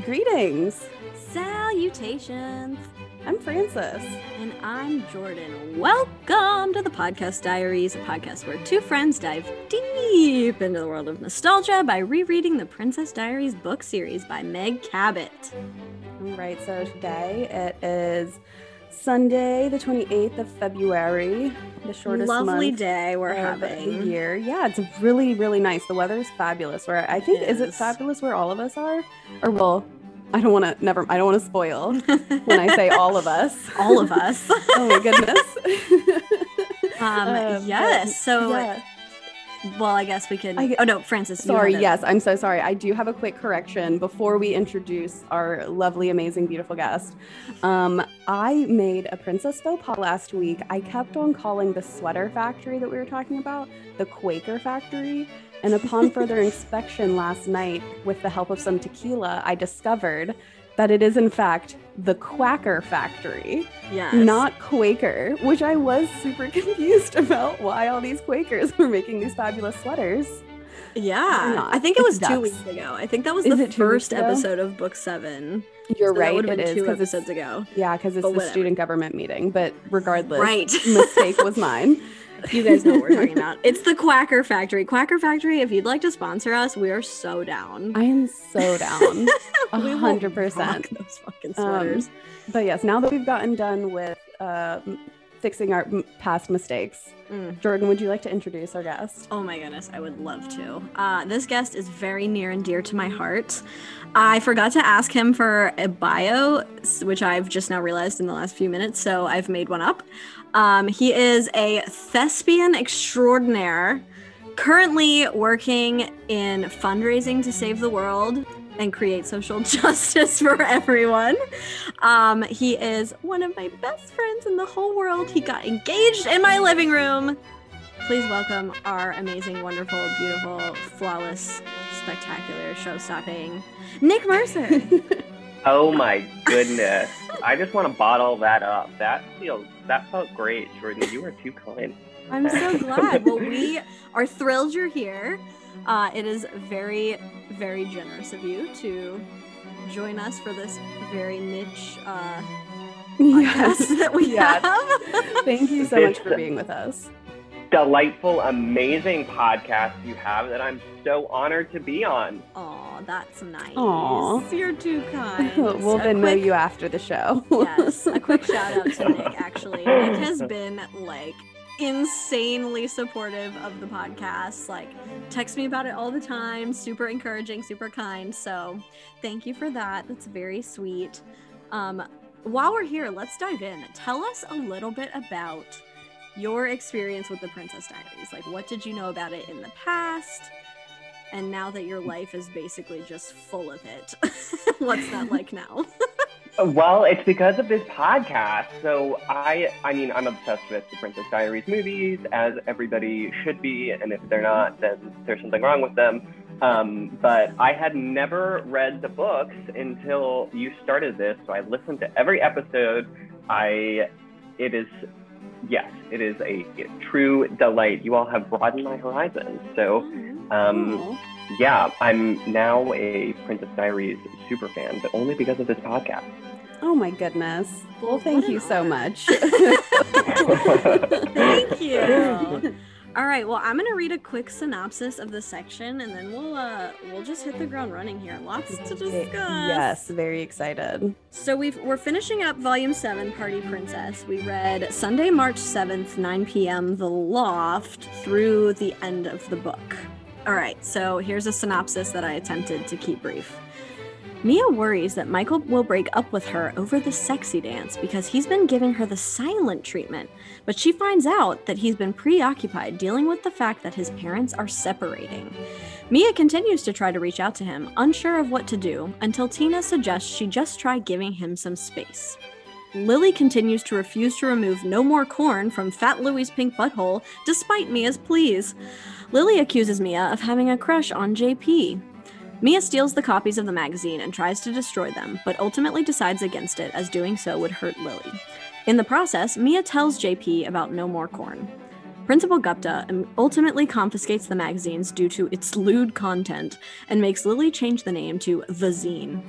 Greetings. Salutations. I'm Frances. And I'm Jordan. Welcome to the Podcast Diaries, a podcast where two friends dive deep into the world of nostalgia by rereading the Princess Diaries book series by Meg Cabot. All right, so today it is Sunday, the 28th of February, the shortest Lovely month day we're having. the year. Yeah, it's really, really nice. The weather is fabulous. Where I think is it fabulous where all of us are, or well, I don't want to. Never. I don't want to spoil when I say all of us. All of us. oh my goodness. Um, but yes. So, yeah. Well, I guess we can. I- oh no, Frances. Sorry, yes, I'm so sorry. I do have a quick correction before we introduce our lovely, amazing, beautiful guest. Um, I made a princess faux pas last week. I kept on calling the sweater factory that we were talking about the Quaker factory. And upon further inspection last night, with the help of some tequila, I discovered that it is, in fact, the Quacker factory Yes. not Quaker, which I was super confused about why all these Quakers were making these fabulous sweaters. Yeah. I think it was two weeks ago. I think that was Is the it two weeks first episode of book seven. You're So right, would have it been is two episodes ago. Yeah, because it's But the whatever. student government meeting. But regardless, Right. mistake was mine. You guys know what we're talking about. It's the Quacker Factory. Quacker Factory, if you'd like to sponsor us, we are so down. I am so down, a hundred percent. Those fucking Um, sweaters. But yes, now that we've gotten done with uh, fixing our past mistakes, Mm. Jordan, would you like to introduce our guest? Oh my goodness, I would love to. Uh, this guest is very near and dear to my heart. I forgot to ask him for a bio, which I've just now realized in the last few minutes, so I've made one up. Um, he is a thespian extraordinaire, currently working in fundraising to save the world and create social justice for everyone. Um, he is one of my best friends in the whole world. He got engaged in my living room. Please welcome our amazing, wonderful, beautiful, flawless, spectacular, show stopping Nick Mercer. Oh my goodness. I just want to bottle that up. That feels that felt great, Jordan. You were too kind. I'm so glad. Well, we are thrilled you're here. Uh, it is very, very generous of you to join us for this very niche uh, podcast that we Yes. have. Thank you so much for being with us. Delightful, amazing podcast you have that I'm so honored to be on. Aw, that's nice. Aw. You're too kind. we'll A then know you after the show. yes, a quick shout out to Nick. Actually, Nick has been like insanely supportive of the podcast. Like, texts me about it all the time. Super encouraging, super kind. So, thank you for that. That's very sweet. Um, while we're here, let's dive in. Tell us a little bit about your experience with the Princess Diaries. Like, what did you know about it in the past? And now that your life is basically just full of it, what's that like now? Well, it's because of this podcast. So I I mean, I'm obsessed with the Princess Diaries movies, as everybody should be, and if they're not, then there's something wrong with them. Um, but I had never read the books until you started this, so I listened to every episode. I it is yes, it is a, true delight. You all have broadened my horizons. So um, yeah, I'm now a Princess Diaries super fan, but only because of this podcast. Oh my goodness. Well, thank an you so much. Thank you. All right, well, I'm gonna read a quick synopsis of the section, and then we'll uh we'll just hit the ground running here. Lots to discuss. yes, very excited. So we've we're finishing up Volume Seven, Party Princess. We read Sunday, March seventh, 9 p.m. The Loft through the end of the book. All right, so here's a synopsis that I attempted to keep brief. Mia worries that Michael will break up with her over the sexy dance because he's been giving her the silent treatment, but she finds out that he's been preoccupied dealing with the fact that his parents are separating. Mia continues to try to reach out to him, unsure of what to do, until Tina suggests she just try giving him some space. Lilly continues to refuse to remove no more corn from Fat Louie's pink butthole, despite Mia's pleas. Lilly accuses Mia of having a crush on JP. Mia steals the copies of the magazine and tries to destroy them, but ultimately decides against it as doing so would hurt Lilly. In the process, Mia tells JP about No More Corn. Principal Gupta ultimately confiscates the magazines due to its lewd content and makes Lilly change the name to The Zine.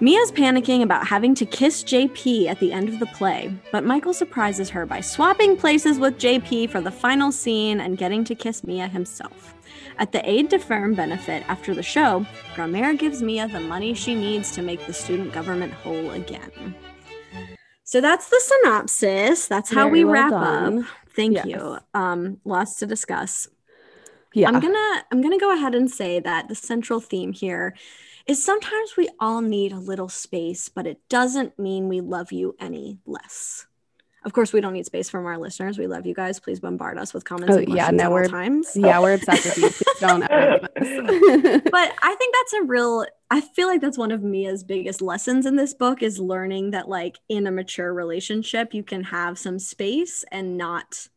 Mia's panicking about having to kiss JP at the end of the play, but Michael surprises her by swapping places with JP for the final scene and getting to kiss Mia himself. At the Aide de Femme benefit after the show, Grandmère gives Mia the money she needs to make the student government whole again. So that's the synopsis. That's how Very we well wrap done. up. Thank Yes. you. Um, lots to discuss. Yeah. I'm gonna I'm gonna go ahead and say that the central theme here is sometimes we all need a little space, but it doesn't mean we love you any less. Of course, we don't need space from our listeners. We love you guys. Please bombard us with comments Oh, and yeah, questions no, we're- times. yeah, we're obsessed with you. Please don't ever leave us. But I think that's a real I feel like that's one of Mia's biggest lessons in this book is learning that like in a mature relationship you can have some space and not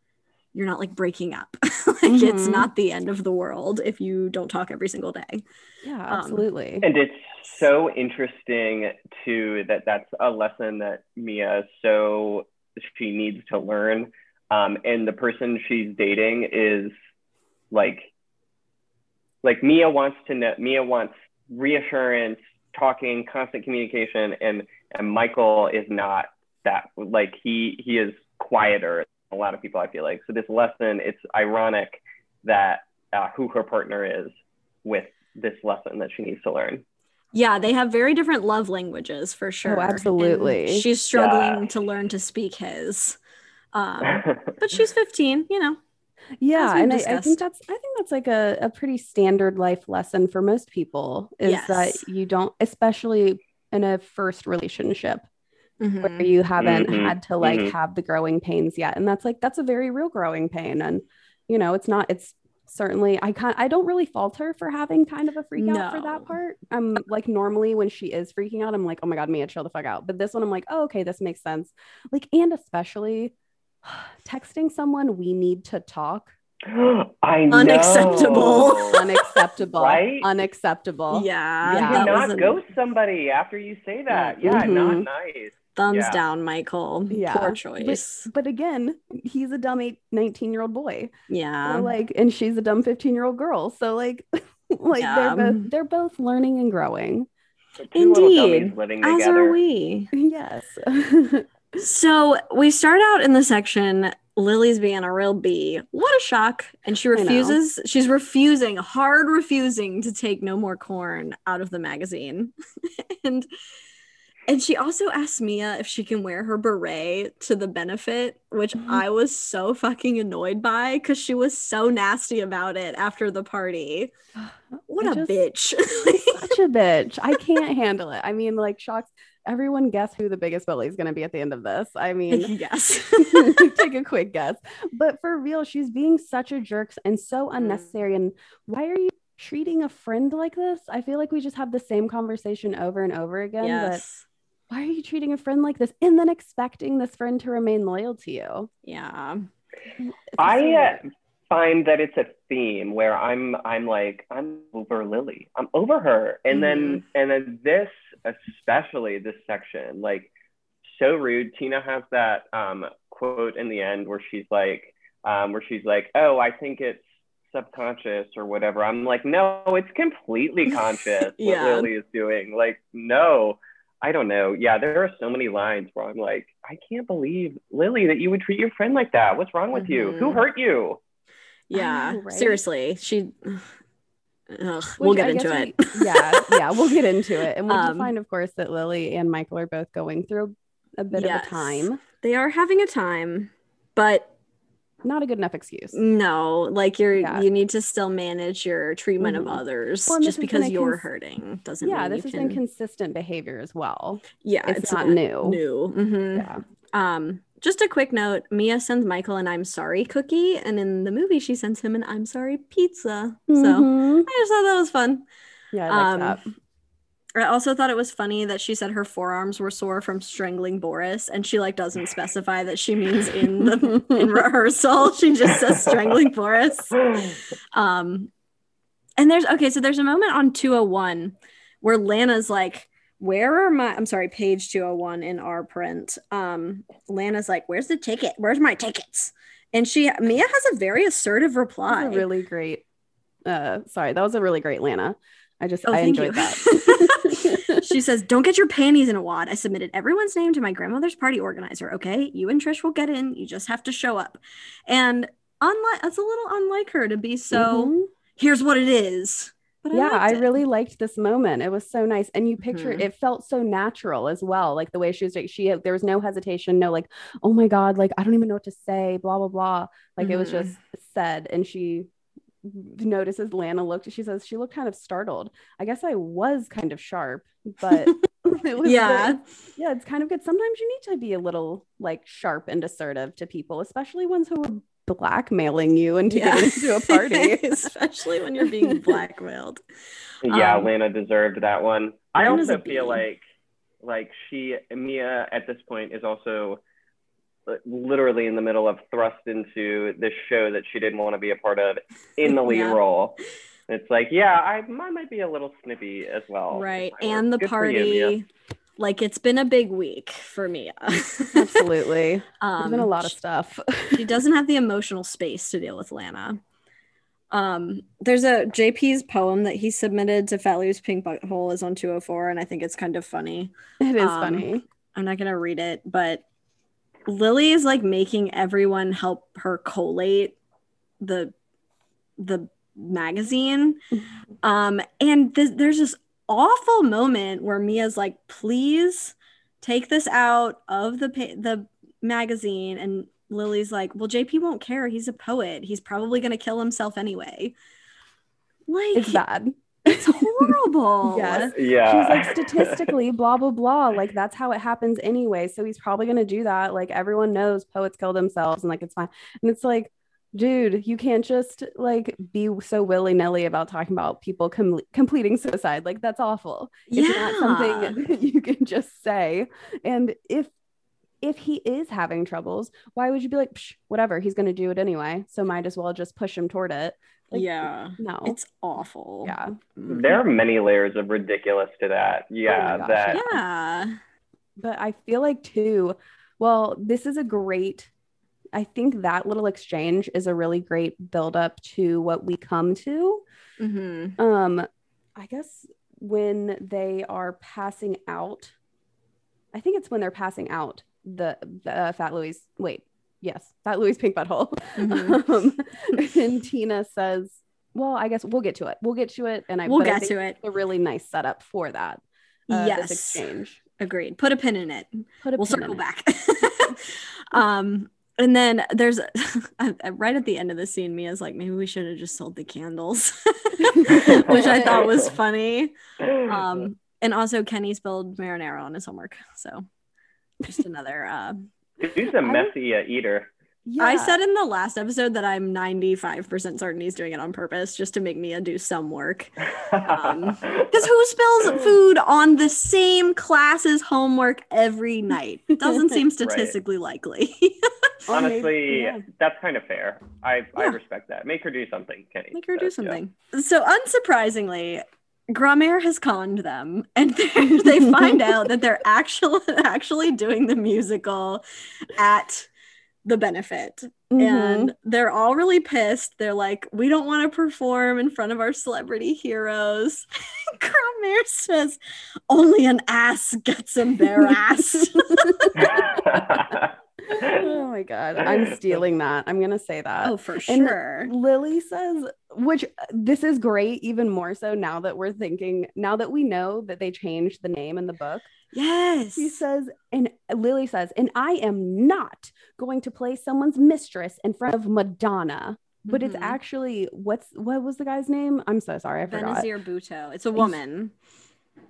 you're not like breaking up. like it's Mhm. not the end of the world if you don't talk every single day. yeah, Um, absolutely. And it's so interesting too that that's a lesson that Mia so she needs to learn. Um, and the person she's dating is like, like Mia wants to know. Mia wants reassurance, talking, constant communication, and and Michael is not that. Like he he is quieter. A lot of people I feel like. So this lesson, it's ironic that uh, who her partner is with this lesson that she needs to learn. Yeah, they have very different love languages for sure. Oh, absolutely. she's struggling Yeah. to learn to speak his. Um, but she's 15, you know. yeah, and I, I think that's I think that's like a, a pretty standard life lesson for most people is Yes. that you don't, especially in a first relationship where Mhm. you haven't Mhm, had to like mhm. have the growing pains yet, and that's like that's a very real growing pain, and you know it's not it's certainly I can't I don't really fault her for having kind of a freak out for that part. I'm like normally when she is freaking out, I'm like, oh my god, Mia, chill the fuck out. But this one, I'm like, oh okay, this makes sense. Like, and especially texting someone we need to talk I know. Unacceptable. unacceptable Right? unacceptable Yeah, Yeah. You that was cannot a ghost somebody after you say that. Yeah, not Mhm. nice. Thumbs Yeah. down, Michael. Yeah. Poor choice. but again he's a dumb eight, 19 year old boy yeah. so like and she's a dumb 15 year old girl so like like Yeah. they're both they're both learning and growing So two little Indeed. dummies As are we. yes So we start out in the section. Lilly's being a real bee. What a shock. And she refuses, she's refusing, hard refusing to take no more corn out of the magazine. and and she also asks Mia if she can wear her beret to the benefit, which Mhm. I was so fucking annoyed by because she was so nasty about it after the party. What I a just- bitch. such a bitch i can't handle it i mean like shocks everyone guess who the biggest bully is going to be at the end of this i mean yes. take a quick guess. But for real, she's being such a jerk and so Mm. unnecessary. And why are you treating a friend like this? I feel like we just have the same conversation over and over again. yes. But why are you treating a friend like this and then expecting this friend to remain loyal to you? Yeah. I uh, find that it's a theme where I'm I'm like I'm over Lilly. I'm over her. And then Mm-hmm. and then this especially this section like so rude. Tina has that um quote in the end where she's like um where she's like, "Oh, I think it's subconscious or whatever." I'm like, "No, it's completely conscious Yeah. what Lilly is doing." Like, no. I don't know. Yeah, there are so many lines where I'm like, I can't believe Lilly that you would treat your friend like that. What's wrong with you? Who Mhm. hurt you? Yeah, know, right? seriously, she. Ugh, we'll get I into it. we- yeah, yeah, we'll get into it. And we Um, find, of course, that Lilly and Michael are both going through a bit Yes. of a time. They are having a time, but Not a good enough excuse. no, like you're Yeah. you need to still manage your treatment Mhm. of others. Well, Just this has been because you're cons- hurting doesn't Yeah, mean this has can. been consistent behavior as well. yeah, It's, not, new. New. Mm-hmm. Yeah. Um, just a quick note: Mia sends Michael an "I'm sorry" cookie, and in the movie, she sends him an "I'm sorry" pizza. So Mhm. I just thought that was fun. yeah, I like that. I also thought it was funny that she said her forearms were sore from strangling Boris, and she like doesn't specify that she means in the in rehearsal. She just says strangling Boris. Um, and there's okay, so there's a moment on 201 where Lana's like, "Where are my?" I'm sorry, page 201 in our print. Um, Lana's like, "Where's the ticket? Where's my tickets?" And she Mia has a very assertive reply. really great. Uh, sorry, that was a really great Lana. I just Oh, I enjoyed you. that. she says, Don't get your panties in a wad. I submitted everyone's name to my grandmother's party organizer. Okay. You and Trish will get in. You just have to show up. And unlike that's a little unlike her to be so Mhm. here's what it is. But yeah, I it. really liked this moment. It was so nice, and you picture Mhm. it felt so natural as well. Like the way she was, like, she there was no hesitation, no like, oh my god, like I don't even know what to say, blah blah blah. Like it was Mhm. just said, and she notices Lana looked. She says she looked kind of startled. I guess I was kind of sharp, but it was Yeah. good. yeah. It's kind of good. Sometimes you need to be a little like sharp and assertive to people, especially ones who are blackmailing you into Yeah. getting into a party. Especially when you're being blackmailed. Yeah, Um, Lana deserved that one. I also feel like like she Mia at this point is also literally in the middle of thrust into this show that she didn't want to be a part of in the lead Yeah. role. It's like, yeah, I, I might be a little snippy as well. right. if I. And the Good for you, party. like it's been a big week for Mia. Absolutely. um, There's been a lot of stuff. she doesn't have the emotional space to deal with Lana. Um, there's a JP's poem that he submitted to Fat Louie's Pink Butthole is on 204, and I think it's kind of funny. It is Um, funny. I'm not gonna read it, but Lilly is like making everyone help her collate the the magazine. Um, and th- there's this awful moment where Mia's like, "Please take this out of the pa- the magazine," and Lilly's like, "Well, JP won't care. He's a poet. He's probably gonna kill himself anyway." Like It's bad. It's horrible. Yes. Yeah. She's like statistically, blah blah blah. Like that's how it happens anyway. So he's probably gonna do that. Like everyone knows poets kill themselves, and like it's fine. And it's like, dude, you can't just like be so willy nilly about talking about people com- completing suicide. Like that's awful. It's not something that you can just say. And if if he is having troubles, why would you be like, Psh, whatever? He's gonna do it anyway. So might as well just push him toward it. Like, yeah. No. It's awful. yeah. there are many layers of ridiculous to that. Yeah, gosh, that Yeah. but I feel like too, well, this is a great, I think that little exchange is a really great build up to what we come to. Mm-hmm. Um, I guess when they are passing out, I think it's when they're passing out the, the uh, Fat Louie, wait, yes, Fat Louie pink butthole. Mhm. Um, and Tina says, well, I guess we'll get to it. We'll get to it. And I, We'll but I get to it. a really nice setup for that. uh, yes. This exchange. Agreed. Put a pin in it. Put a we'll pin circle in back. um, and then there's right at the end of the scene, Mia's like, maybe we should have just sold the candles, which I thought was funny. Um, and also Kenny spilled marinara on his homework, so just another. Uh, he's a messy uh, eater. Yeah. I said in the last episode that I'm 95% certain he's doing it on purpose just to make Mia do some work. Um, Because who spills food on the same class's homework every night? Doesn't seem statistically likely. Or maybe- Honestly, yeah. that's kind of fair. I I respect that. Make her do something, Kenny. Make her do says, yeah. something. So, unsurprisingly, Grandmère has conned them, and they're- find out that they're actually actually doing the musical at the benefit, Mhm. and they're all really pissed. They're like, "We don't want to perform in front of our celebrity heroes." Grandmère says, "Only an ass gets embarrassed." Oh my god, I'm stealing that. I'm gonna say that. oh, for And sure. Lilly says, which this is great, even more so now that we're thinking, now that we know that they changed the name in the book. Yes. She says, and Lilly says, and I am not going to play someone's mistress in front of Madonna. But it's Mhm. actually what's what was the guy's name? I'm so sorry, I forgot. Benazir Bhutto. It's a woman.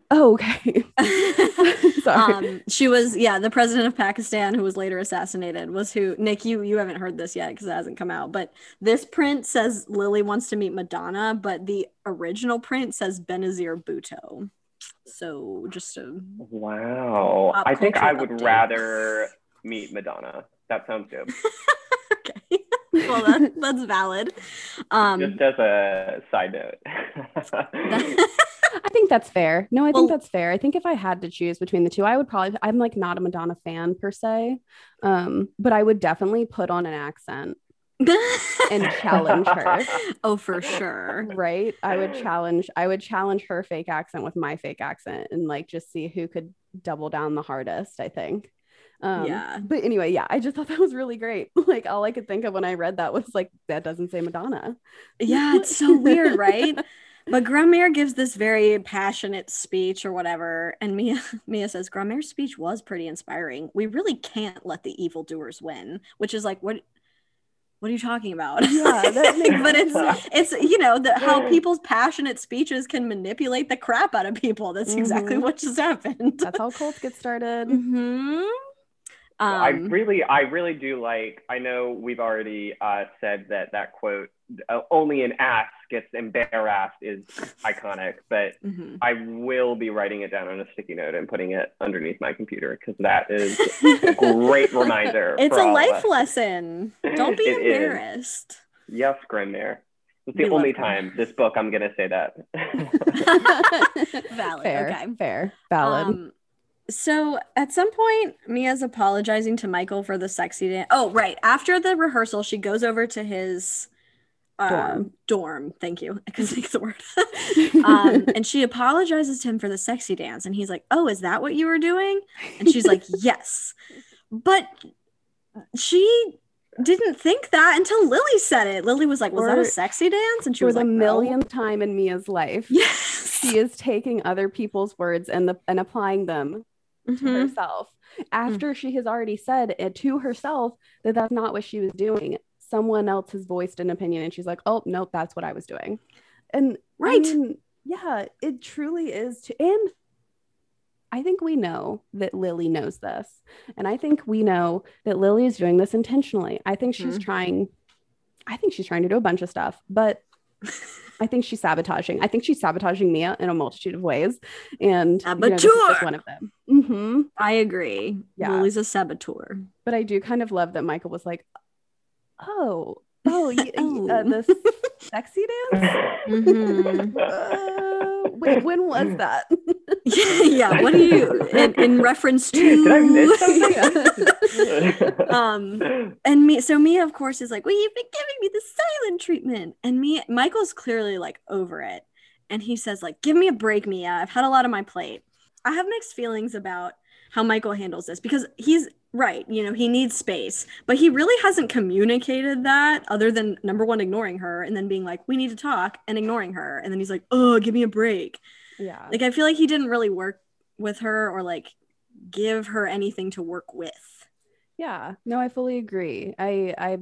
Oh, okay. Sorry. um, she was, yeah, the president of Pakistan who was later assassinated was who. Nick, you you haven't heard this yet because it hasn't come out, but this print says Lilly wants to meet Madonna, but the original print says Benazir Bhutto. So just a wow. I think I would update. rather meet Madonna. That sounds good. okay. well, that, that's valid. Um, Just as a side note. I think that's fair. No, I Well- think that's fair. I think if I had to choose between the two, I would probably I'm like not a Madonna fan per se. Um, but I would definitely put on an accent. and challenge her. oh, for sure. Right? I would challenge I would challenge her fake accent with my fake accent and like just see who could double down the hardest, I think. Um, Yeah. But anyway, yeah, I just thought that was really great. Like all I could think of when I read that was like, that doesn't say Madonna. Yeah, it's so weird, right? But Grandmère gives this very passionate speech or whatever, and Mia Mia says Grandmère's speech was pretty inspiring. We really can't let the evildoers win, which is like what what are you talking about? Yeah, that but it's it's you know the, how people's passionate speeches can manipulate the crap out of people. That's exactly Mhm. what just happened. That's how cults get started. hmm I Um, really, I really do like. I know we've already uh, said that that quote, uh, "Only an ass gets embarrassed," is iconic. But mhm. I will be writing it down on a sticky note and putting it underneath my computer because that is a great reminder. It's a life lesson. Don't be It is. embarrassed. Yes, Grandmère. It's the love only time this book I'm gonna say that. Valid. Fair, Okay. fair, valid. Um, so at some point, Mia's apologizing to Michael for the sexy dance. Oh, right. After the rehearsal, she goes over to his uh, Dorm. dorm. Thank you. I couldn't think the word. um, and she apologizes to him for the sexy dance. And he's like, Oh, is that what you were doing? And she's like, Yes. But she didn't think that until Lilly said it. Lilly was like, Was that a sexy dance? And she was the like, "No." millionth time in Mia's life, Yes. she is taking other people's words and the and applying them to Mhm. herself after she has already said it to herself that that's not what she was doing. Someone else has voiced an opinion, and she's like, "Oh nope, that's what I was doing." And Right. I mean, yeah, it truly is. To, and I think we know that Lilly knows this, and I think we know that Lilly is doing this intentionally. I think she's Mhm. trying. I think she's trying to do a bunch of stuff, but I think she's sabotaging. I think she's sabotaging Mia in a multitude of ways, and you know, this is just Saboteur! one of them. hmm I agree. Yeah. Lilly's a saboteur. But I do kind of love that Michael was like, "Oh, oh, y- y- Oh. uh, the sexy dance. Mhm. Uh, wait, when was that? yeah, yeah. What are you in, in reference to? Did I miss um, and me, so Mia, of course, is like, "Well, you've been giving me the silent treatment," and me, Michael's clearly like over it, and he says, "Like, give me a break, Mia. I've had a lot on my plate." I have mixed feelings about how Michael handles this because he's right. You know, he needs space, but he really hasn't communicated that other than number one, ignoring her, and then being like, "We need to talk," and ignoring her, and then he's like, "Oh, give me a break." yeah, Like, I feel like he didn't really work with her or like give her anything to work with. yeah. No, I fully agree. I, I,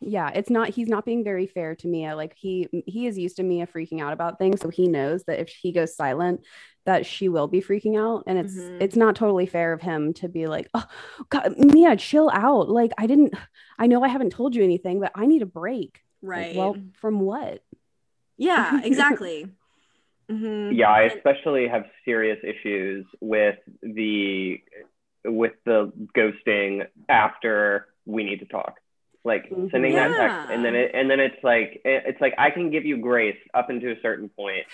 yeah, it's not. He's not being very fair to Mia. Like he, he is used to Mia freaking out about things, so he knows that if he goes silent, that she will be freaking out, and it's, Mhm. it's not totally fair of him to be like, "Oh, God, Mia, chill out." Like I didn't. I know I haven't told you anything, but I need a break. Like, Right. well, from what? yeah, exactly. Mhm. yeah, I especially have serious issues with the with the ghosting after we need to talk. Like Mhm. sending that text and then it and then it's like it- it's like I can give you grace up until a certain point,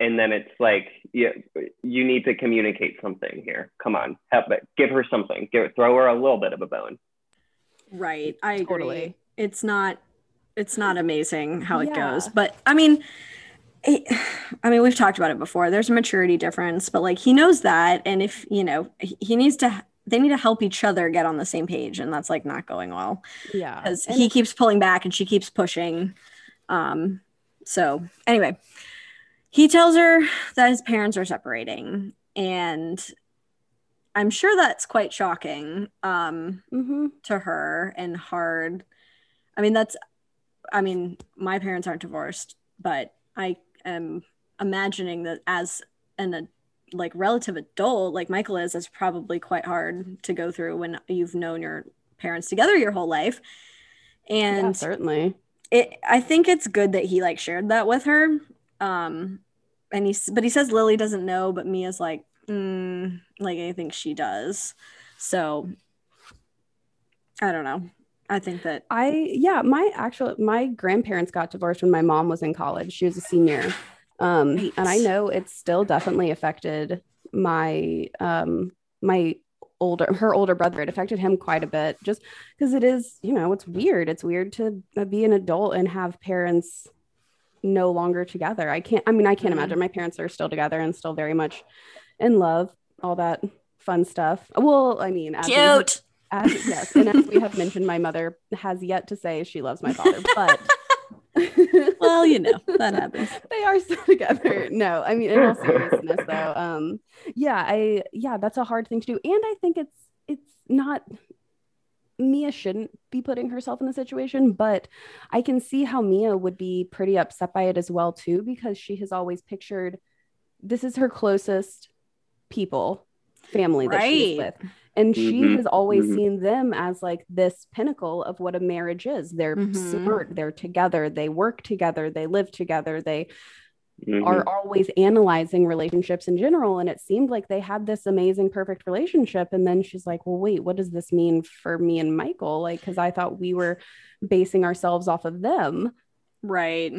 and then it's like you you need to communicate something here. Come on, help it. Give her something. Give throw her a little bit of a bone. Right. I agree. Totally. It's not it's not amazing how it Yeah. goes. But I mean I mean we've talked about it before. There's a maturity difference, but like he knows that and if, you know, he he needs to they need to help each other get on the same page and that's like not going well Yeah, because he keeps pulling back and she keeps pushing. Um so anyway, he tells her that his parents are separating and I'm sure that's quite shocking. Um Mhm. to her and hard. I mean, that's, I mean, my parents aren't divorced, but I am imagining that as an, like relative adult, like Michael is, it's probably quite hard to go through when you've known your parents together your whole life. yeah, And certainly. it, I think it's good that he like shared that with her. Um, and he's, but he says Lilly doesn't know, but Mia's like, mm, like I think she does. So I don't know. I think that I yeah, my actual my grandparents got divorced when my mom was in college. She was a senior. Um Right. and I know it's still definitely affected my um my older her older brother it affected him quite a bit just because it is you know it's weird it's weird to uh, be an adult and have parents no longer together i can't i mean i can't Mhm. imagine my parents are still together and still very much in love all that fun stuff well i mean as we Cute. as, yes and as we have mentioned my mother has yet to say she loves my father but Well, you know, that happens. they are still together. No, I mean in all seriousness though. Um yeah, I yeah, that's a hard thing to do. And I think it's it's not Mia shouldn't be putting herself in the situation, but I can see how Mia would be pretty upset by it as well too because she has always pictured this is her closest people, family that she's with. And she Mhm, has always mhm. seen them as like this pinnacle of what a marriage is. They're Mhm. smart, they're together, they work together, they live together, they are always analyzing relationships in general. And it seemed like they had this amazing, perfect relationship. And then she's like, well, wait, what does this mean for me and Michael? Like, because I thought we were basing ourselves off of them. Right.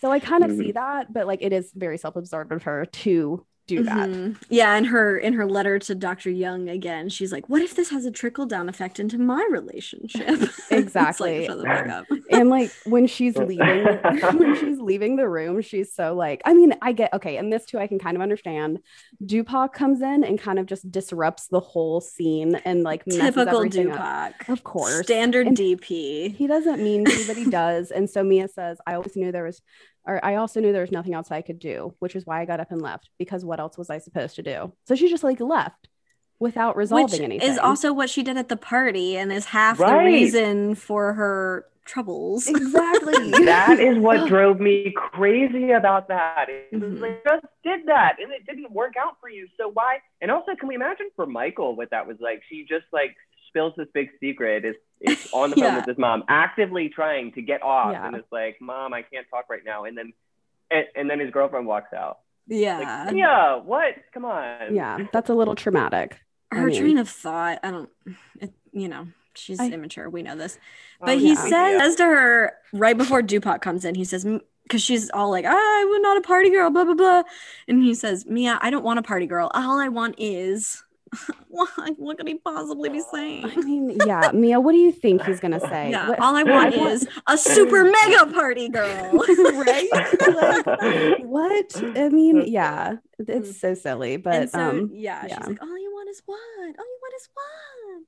So I kind of Mhm. see that, but like it is very self absorbed of her to do that. Mhm. Yeah, in her in her letter to Dr. Jung again, she's like, "What if this has a trickle down effect into my relationship?" Like, Exactly. Shut the fuck up. and like when she's leaving when she's leaving the room she's so like i mean i get okay and this too i can kind of understand doo pak comes in and kind of just disrupts the whole scene and like Typical everything up. Doo Pak. of course Standard And- DP. he doesn't mean to but he does and so mia says i always knew there was or i also knew there was nothing else i could do which is why i got up and left because what else was i supposed to do so she just like left without resolving Which anything is also what she did at the party and is half the reason for her troubles. exactly that is what drove me crazy about that. It was Mhm. like just did that and it didn't work out for you. So why? And also, can we imagine for Michael what that was like? She just like spills this big secret. Is is on the phone Yeah. with his mom, actively trying to get off, Yeah. and it's like, "Mom, I can't talk right now." And then, and, and then his girlfriend walks out. Yeah. Like, yeah, what? Come on. yeah that's a little traumatic I her mean- train of thought, I don't, it, you know, she's I- immature. We know this. Oh, But he yeah. says, Yeah. says to her right before Doo Pak comes in, he says, because she's all like, ah, I'm not a party girl, blah, blah, blah. And he says, Mia, I don't want a party girl. All I want is. what, what could he possibly be saying? I mean, yeah, Mia, what do you think he's gonna say? Yeah, What- all I want I want- is a super mega party girl. right? Like, what? I mean, yeah, it's so silly, but so, um, yeah, yeah. she's like, all you want is what? All you want is what?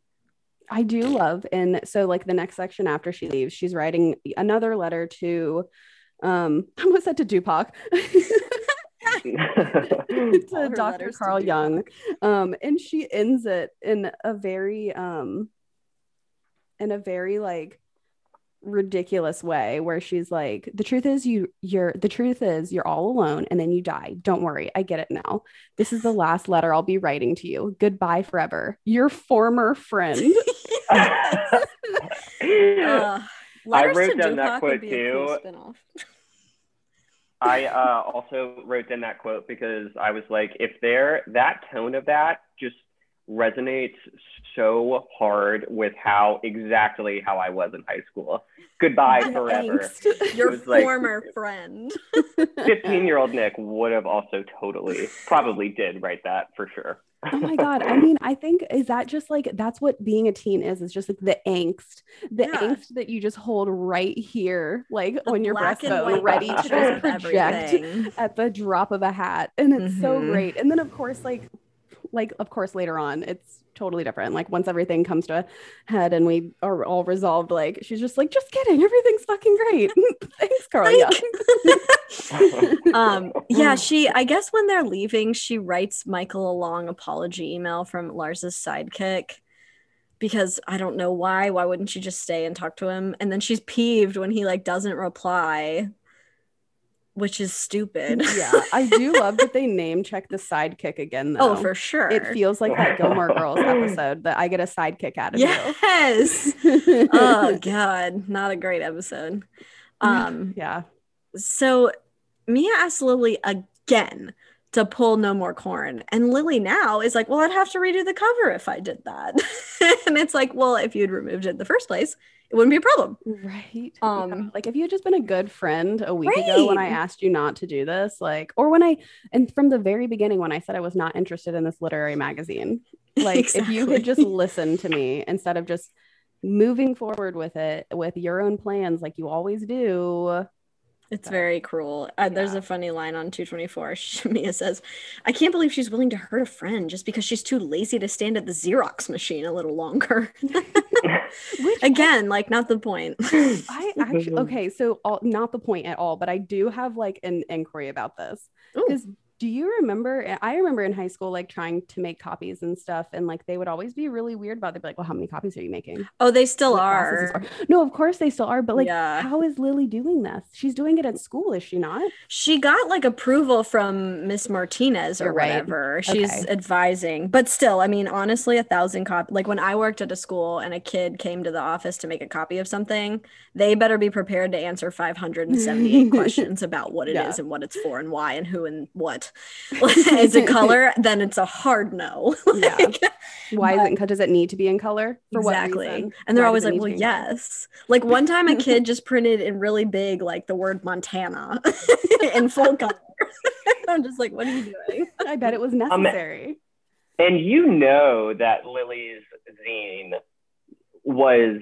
I do love, and so like the next section after she leaves, she's writing another letter to, um, I almost said to Doo Pak. All to Dr. letters to Carl Jung. Um, and she ends it in a very um in a very like ridiculous way where she's like the truth is you you're the truth is you're all alone and then you die don't worry i get it now this is the last letter i'll be writing to you goodbye forever your former friend Uh, letters wrote to down that Doo Pak would quote be cool too. spin-off. I uh, also wrote down that quote because I was like, if there that tone of that just resonates so hard with how exactly how I was in high school. Goodbye forever. angst. Your was like- former friend. 15 year old Nick would have also totally, probably did write that for sure. Oh my god i mean i think is that just like that's what being a teen is is just like the angst the Yeah. angst that you just hold right here like on your breastbone ready to just project everything. at the drop of a hat and it's so Mhm. great and then of course like like of course later on it's totally different. Like once everything comes to a head and we are all resolved like she's just like just kidding. Everything's fucking great. Thanks carl Jung. um yeah she i guess when they're leaving she writes michael a long apology email from lars's sidekick because i don't know why. Why wouldn't she just stay and talk to him? And then she's peeved when he like doesn't reply which is stupid. Yeah i do love that they name check the sidekick again though. oh for sure. it feels like that gilmore girls episode that i get a sidekick out of yes. You oh god. Not a great episode. Um yeah. So Mia asked Lilly again to pull no more corn. And Lilly now is like, well, I'd have to redo the cover if I did that. and it's like, well, if you'd removed it in the first place, it wouldn't be a problem. Right. Um, Yeah. like if you had just been a good friend a week ago when I asked you not to do this, like, or when I, and from the very beginning when I said I was not interested in this literary magazine, Like if you could just Exactly. listen to me instead of just moving forward with it with your own plans like you always do. It's So, very cruel. Uh, there's a funny line on 224. Mia says, I can't believe she's willing to hurt a friend just because she's too lazy to stand at the Xerox machine a little longer. Which Again, like, not the point. I actually okay, so all, not the point at all, but I do have like an inquiry about this. Because do you remember? Eh, I remember in high school, like trying to make copies and stuff, and like they would always be really weird about. It. They'd be like, "Well, how many copies are you making?" Oh, they still classes are. No, of course they still are, but like, Yeah. how is Lilly doing this? She's doing it at school, is she not? She got like approval from Miss Martinez or You're right. whatever. She's Okay. advising, but still, I mean, honestly, a thousand copy. Like when I worked at a school and a kid came to the office to make a copy of something, they better be prepared to answer 578 questions about what it is Yeah. and what it's for and why and who and what. Is it color? Then it's a hard no. Yeah. Like, Why is But- it? Because does it need to be in color? For exactly. what reason? And they're Why always like, well, be in color?" yes. Like one time a kid just printed in really big, like the word Montana in full color. I'm just like, what are you doing? I bet it was Um, necessary. And you know that Lilly's zine was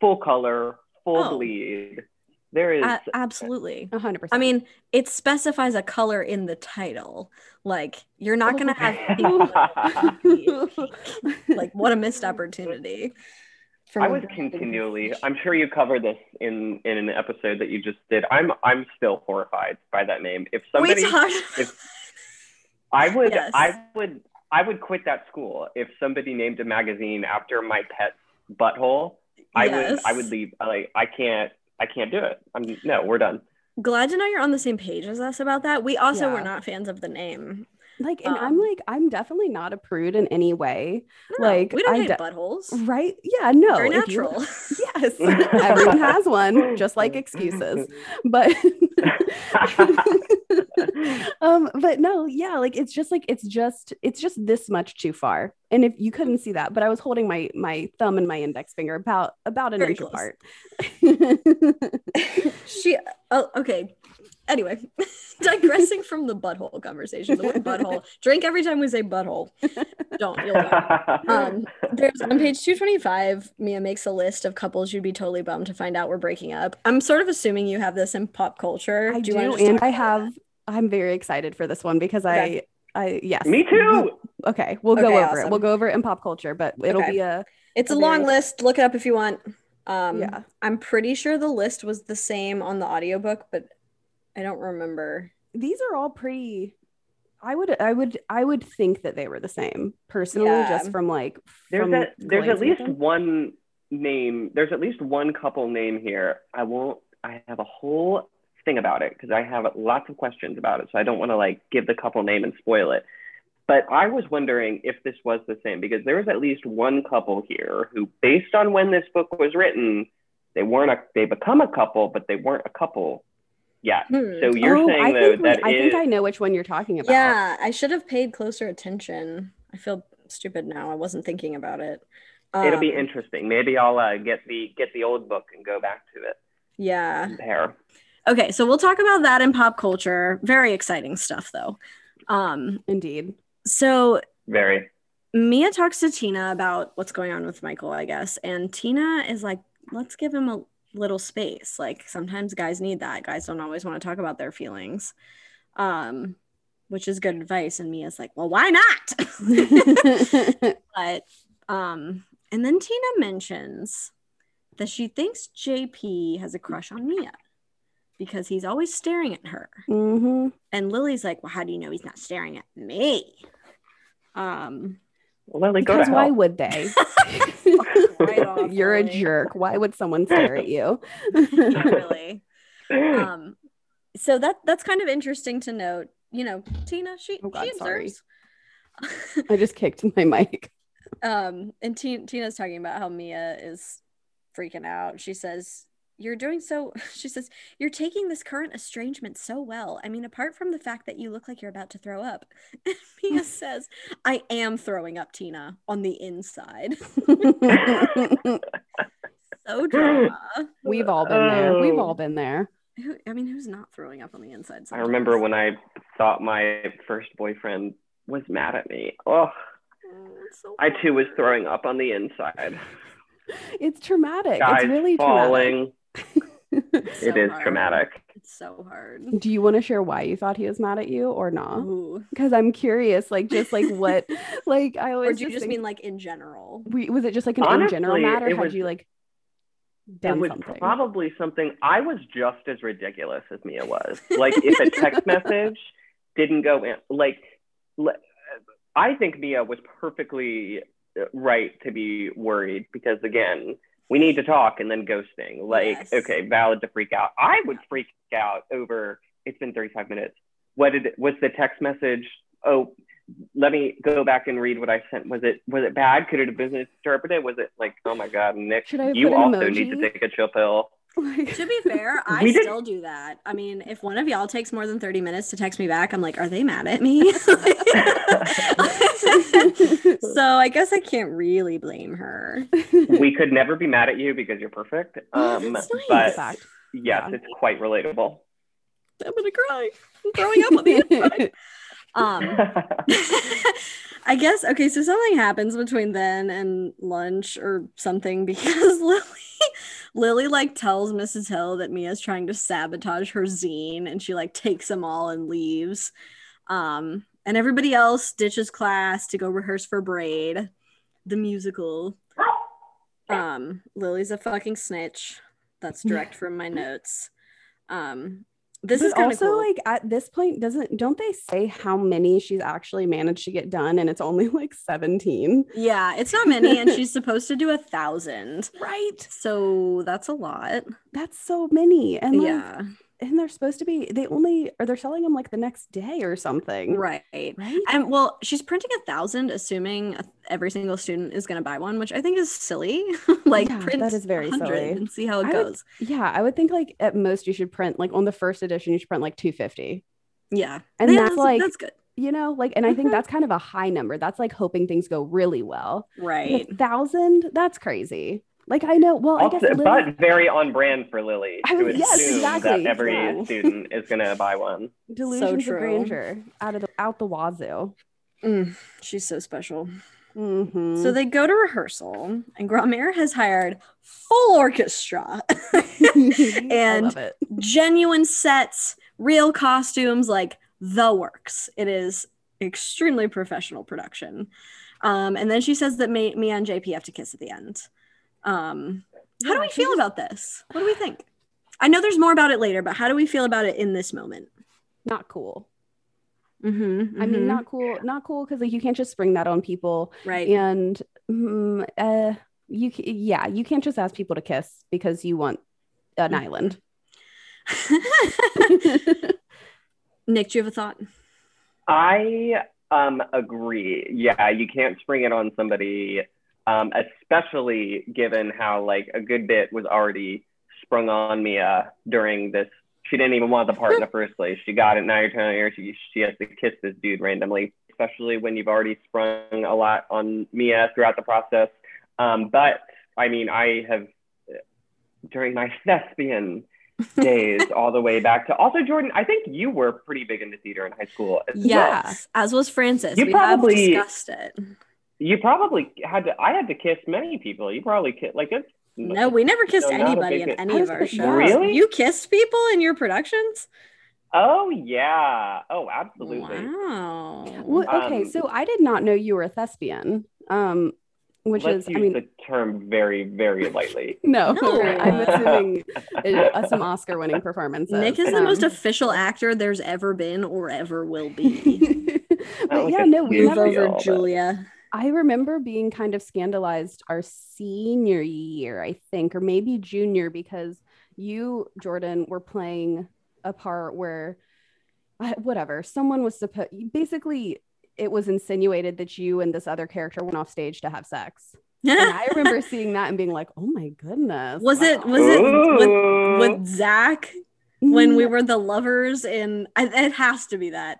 full color, full Oh. bleed. There is A- absolutely. Hundred percent. I mean, it specifies a color in the title. Like, you're not going to have pink. like, what a missed opportunity. From I a was continually. I'm sure you covered this in in an episode that you just did. I'm I'm still horrified by that name. If somebody, we talked. if- I would Yes. I would I would quit that school if somebody named a magazine after my pet's butthole. I would I would leave. Like I can't I can't do it. I'm no, we're done. Glad to know you're on the same page as us about that. We also Yeah. were not fans of the name. Like, and um, I'm like, I'm definitely not a prude in any way. No, Like, we don't I hate de- buttholes. Right? Yeah, no. Very if you- natural. yes. Everyone has one, just like excuses. But um, but no, yeah, like it's just like it's just it's just this much too far. And if you couldn't see that, but I was holding my my thumb and my index finger about about an Very inch close. apart. she oh okay anyway digressing from the butthole conversation the word butthole drink every time we say butthole don't you'll um there's on page 225 mia makes a list of couples you'd be totally bummed to find out we're breaking up i'm sort of assuming you have this in pop culture I you do, wanna and I about have. I'm very excited for this one because Okay. I, I yes. Me too. Okay, we'll go Okay, over it. We'll go over it in pop culture, but it'll Okay. be a it's a a long very- list look it up if you want um yeah. i'm pretty sure the list was the same on the audiobook but i don't remember These are all pretty. I would, I would, I would think that they were the same personally, Yeah. just from like. There's from a, there's at least one name. There's at least one couple name here. I won't. I have a whole thing about it because I have lots of questions about it. So I don't want to like give the couple name and spoil it. But I was wondering if this was the same because there was at least one couple here who, based on when this book was written, they weren't a. They become a couple, but they weren't a couple yet. Hmm. So you're oh, saying I though think, we- that I think I know which one you're talking about. Yeah, I should have paid closer attention. I feel stupid now. I wasn't thinking about it. it'll be Um, interesting. Maybe I'll uh, get the get the old book and go back to it. Yeah. Compare. Okay, so we'll talk about that in pop culture. Very exciting stuff though. Um Indeed. so Very. Mia talks to Tina about what's going on with Michael, I guess, and Tina is like, "Let's give him a little space. Like sometimes guys need that. Guys don't always want to talk about their feelings." Um which is good advice and Mia's like, "Well, why not?" but um and then tina mentions that she thinks jp has a crush on mia because he's always staring at her hmm and lilly's like well how do you know he's not staring at me um Lilly, go to Because why hell. would they? Right off, You're a jerk. Why would someone stare at you? really um so that that's kind of interesting to note you know tina she Oh, God, she sorry. I just kicked my mic. um and T- tina's talking about how mia is freaking out she says you're doing so she says you're taking this current estrangement so well i mean apart from the fact that you look like you're about to throw up and mia says i am throwing up tina on the inside so drama We've all been there. We've Oh. all been there. Who, i mean who's not throwing up on the inside I remember when I thought my first boyfriend was mad at me. Oh, That's so I too was throwing up on the inside. It's traumatic. Guys it's really falling. traumatic. It is hard. traumatic. It's so hard. Do you want to share why you thought he was mad at you or not? Ooh. Because I'm curious, like just like what, like I Or always do you just think- mean like in general? we- was it just like an in general Honestly, matter? it Had was- you like It done was something? probably something I was just as ridiculous as Mia was. Like if a text message didn't go in, like le- I think Mia was perfectly uh, right to be worried because again, we need to talk and then ghosting. Like Yes. okay, valid to freak out. I would freak out over. It's been 35 minutes. What did was the text message? Oh, let me go back and read what I sent. Was it was it bad? Could it have been misinterpreted? Was it like, oh my god, Nick, Should I you also need to take a chill pill. Like- To be fair, I We did- still do that. I mean, if one of y'all takes more than 30 minutes to text me back, I'm like, are they mad at me? so I guess I can't really blame her. we could never be mad at you because you're perfect. Oh, Um, nice. but Fact. yes, Yeah. it's quite relatable. I'm gonna cry. I'm throwing up on the inside. Um, I guess okay. So something happens between then and lunch or something because Lilly, Lilly like tells Mrs. Hill that Mia's trying to sabotage her zine, and she like takes them all and leaves. Um, and everybody else ditches class to go rehearse for Braid, the musical. Um, Lilly's a fucking snitch. That's direct from my notes. Um, this But is also cool. like at this point, doesn't don't they say how many she's actually managed to get done, and it's only like 17? Yeah, it's not many, and she's supposed to do a thousand. Right. So that's a lot. That's so many. And like, yeah, and they're supposed to be they only or they're selling them like the next day or something. right. Right. And well, she's printing a thousand, assuming every single student is going to buy one, which I think is silly. like, Yeah, print that is very silly. and see how it I would- goes. Yeah, I would think like at most you should print like on the first edition you should print like 250. Yeah, And Yeah, that's like that's good, you know like and I think Mhm. that's kind of a high number. That's like hoping things go really well. right? A thousand, that's crazy. Like I know. Well, I Also, guess Lilly, but very on brand for Lilly I to was- yes, assume exactly, that every yeah. student is going to buy one. delusions true. of grandeur out of the out the wazoo. Mm, she's so special. Mhm. So they go to rehearsal, and Grandmère has hired full orchestra. And- genuine sets, real costumes, like the works. It is extremely professional production. Um, and then she says that me, Mia and JP have to kiss at the end. Um, how do we feel about this? What do we think? I know there's more about it later, but how do we feel about it in this moment? Not cool. Mm-hmm, I mean, not cool. Not cool because like you can't just spring that on people. right. And mm, uh, you ca- yeah, you can't just ask people to kiss because you want an Mhm. island. Nick, do you have a thought? I um, agree. Yeah, you can't spring it on somebody, um, especially given how like a good bit was already sprung on Mia during this. She didn't even want the part in the first place. She got it. Now you're telling her she, she has to kiss this dude randomly, especially when you've already sprung a lot on Mia throughout the process. Um, but I mean, I have during my thespian days all the way back to also Jordan. I think you were pretty big into theater in high school as well. Yes, as was Frances. You we probably- have discussed it. You probably had to. I had to kiss many people. You probably kissed like it's. No, we never kissed No, not anybody in any of our shows. Really? You kissed people in your productions? Oh yeah. Oh, absolutely. Wow. Well, okay, Um, so I did not know you were a thespian. Um, which Let's is, use I mean, the term very, very lightly. no, No. I'm assuming uh, some Oscar-winning performances. Nick is the most Um, official actor there's ever been or ever will be. but yeah, no, we huge never. deal, over, but- Julia. I remember being kind of scandalized our senior year, I think, or maybe junior, because you, Jordan, were playing a part where, whatever, someone was supposed, basically, it was insinuated that you and this other character went off stage to have sex. And I remember seeing that and being like, oh my goodness. was it was it with, Ooh. with Zach when we Mm, were the lovers in it has to be that